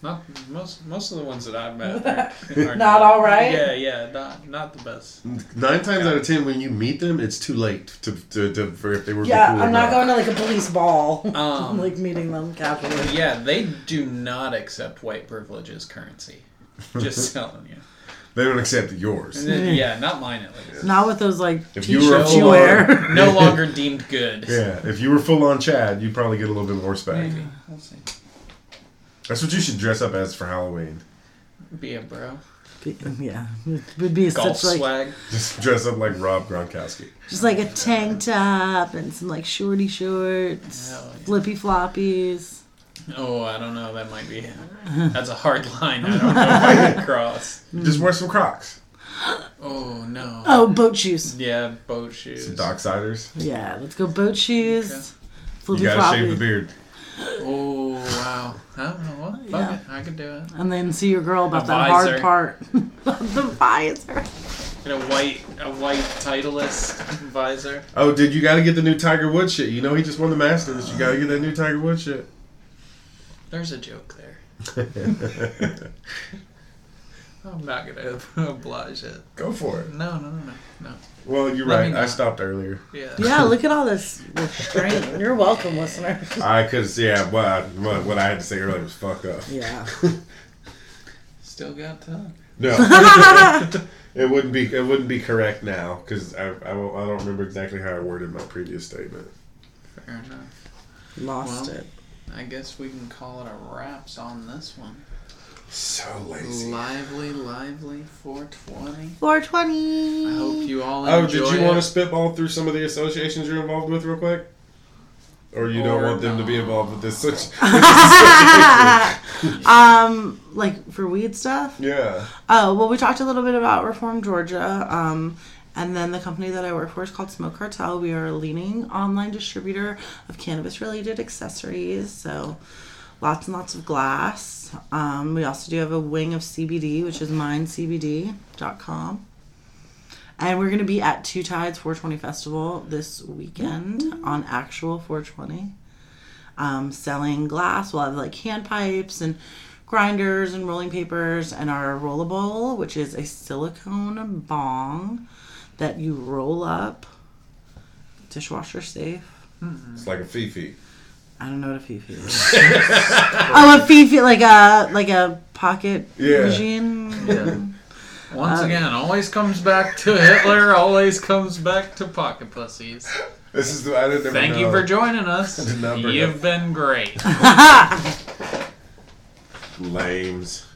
Not most. Most of the ones that I've met are, are Not all right? Yeah, yeah, not not the best. Nine times out of ten, when you meet them, it's too late to, to, to for if they were Yeah, cool I'm not going to like a police ball. Um, like meeting them casually. Yeah, they do not accept white privilege as currency. Just telling you. They don't accept yours. Then- yeah, not mine at least. Not with those like If you were t-shirts you wear. No longer deemed good. Yeah, if you were full on Chad, you'd probably get a little bit more respect. Maybe. We'll see. That's what you should dress up as for Halloween. Be a bro. yeah, it would be Golf such like swag. Just dress up like Rob Gronkowski. just like a tank top and some like shorty shorts, Hell yeah. flippy floppies. Oh, I don't know. That might be. That's a hard line. I don't know if I can cross. Just wear some Crocs. Oh no. Oh, boat shoes. Yeah, boat shoes. Some Docksiders. Yeah, let's go boat shoes. Okay. Flippy You gotta shave the floppies. beard. Oh wow. I don't know what. Yeah. it. I could do it. And then see your girl about A that hard visor. part. the visor. Get a white, a white Titleist visor. Oh, dude, you gotta get the new Tiger Woods shit. You know he just won the Masters. You gotta get that new Tiger Woods shit. There's a joke there. I'm not gonna oblige it. Go for it. No, no, no, no, no. Well, you're Let me right. I not. stopped earlier. Yeah. Yeah, look at all this restraint. You're welcome, listener. I could, yeah. What, I- what what I had to say earlier was fuck up. Yeah. Still got time. No, it wouldn't be it wouldn't be correct now because I, I won't- I don't remember exactly how I worded my previous statement. Fair enough. Lost Well. it. I guess we can call it a wraps on this one. So lazy. Lively, lively 420. 420. I hope you all Oh, enjoy did you it. want to spitball through some of the associations you're involved with real quick? Or you don't Or want them to be not. involved with this? Such, with this association? um, like for weed stuff. yeah. Oh well, we talked a little bit about Reform Georgia. Um, and then the company that I work for is called Smoke Cartel. We are a leading online distributor of cannabis-related accessories. So lots and lots of glass. Um, we also do have a wing of CBD, which is mindcbd.com. And we're going to be at Two Tides 420 Festival this weekend on actual 420. Um, selling glass. We'll have like hand pipes and grinders and rolling papers and our rollable, which is a silicone bong that you roll up, dishwasher safe. It's like a fifi. I don't know what a fifi is. oh, a fifi, like a like a pocket Yeah. machine. Yeah. Once Um, again, always comes back to Hitler, always comes back to pocket pussies. This is the I didn't. Thank you for joining us. did not bring You've up- been great. Lames.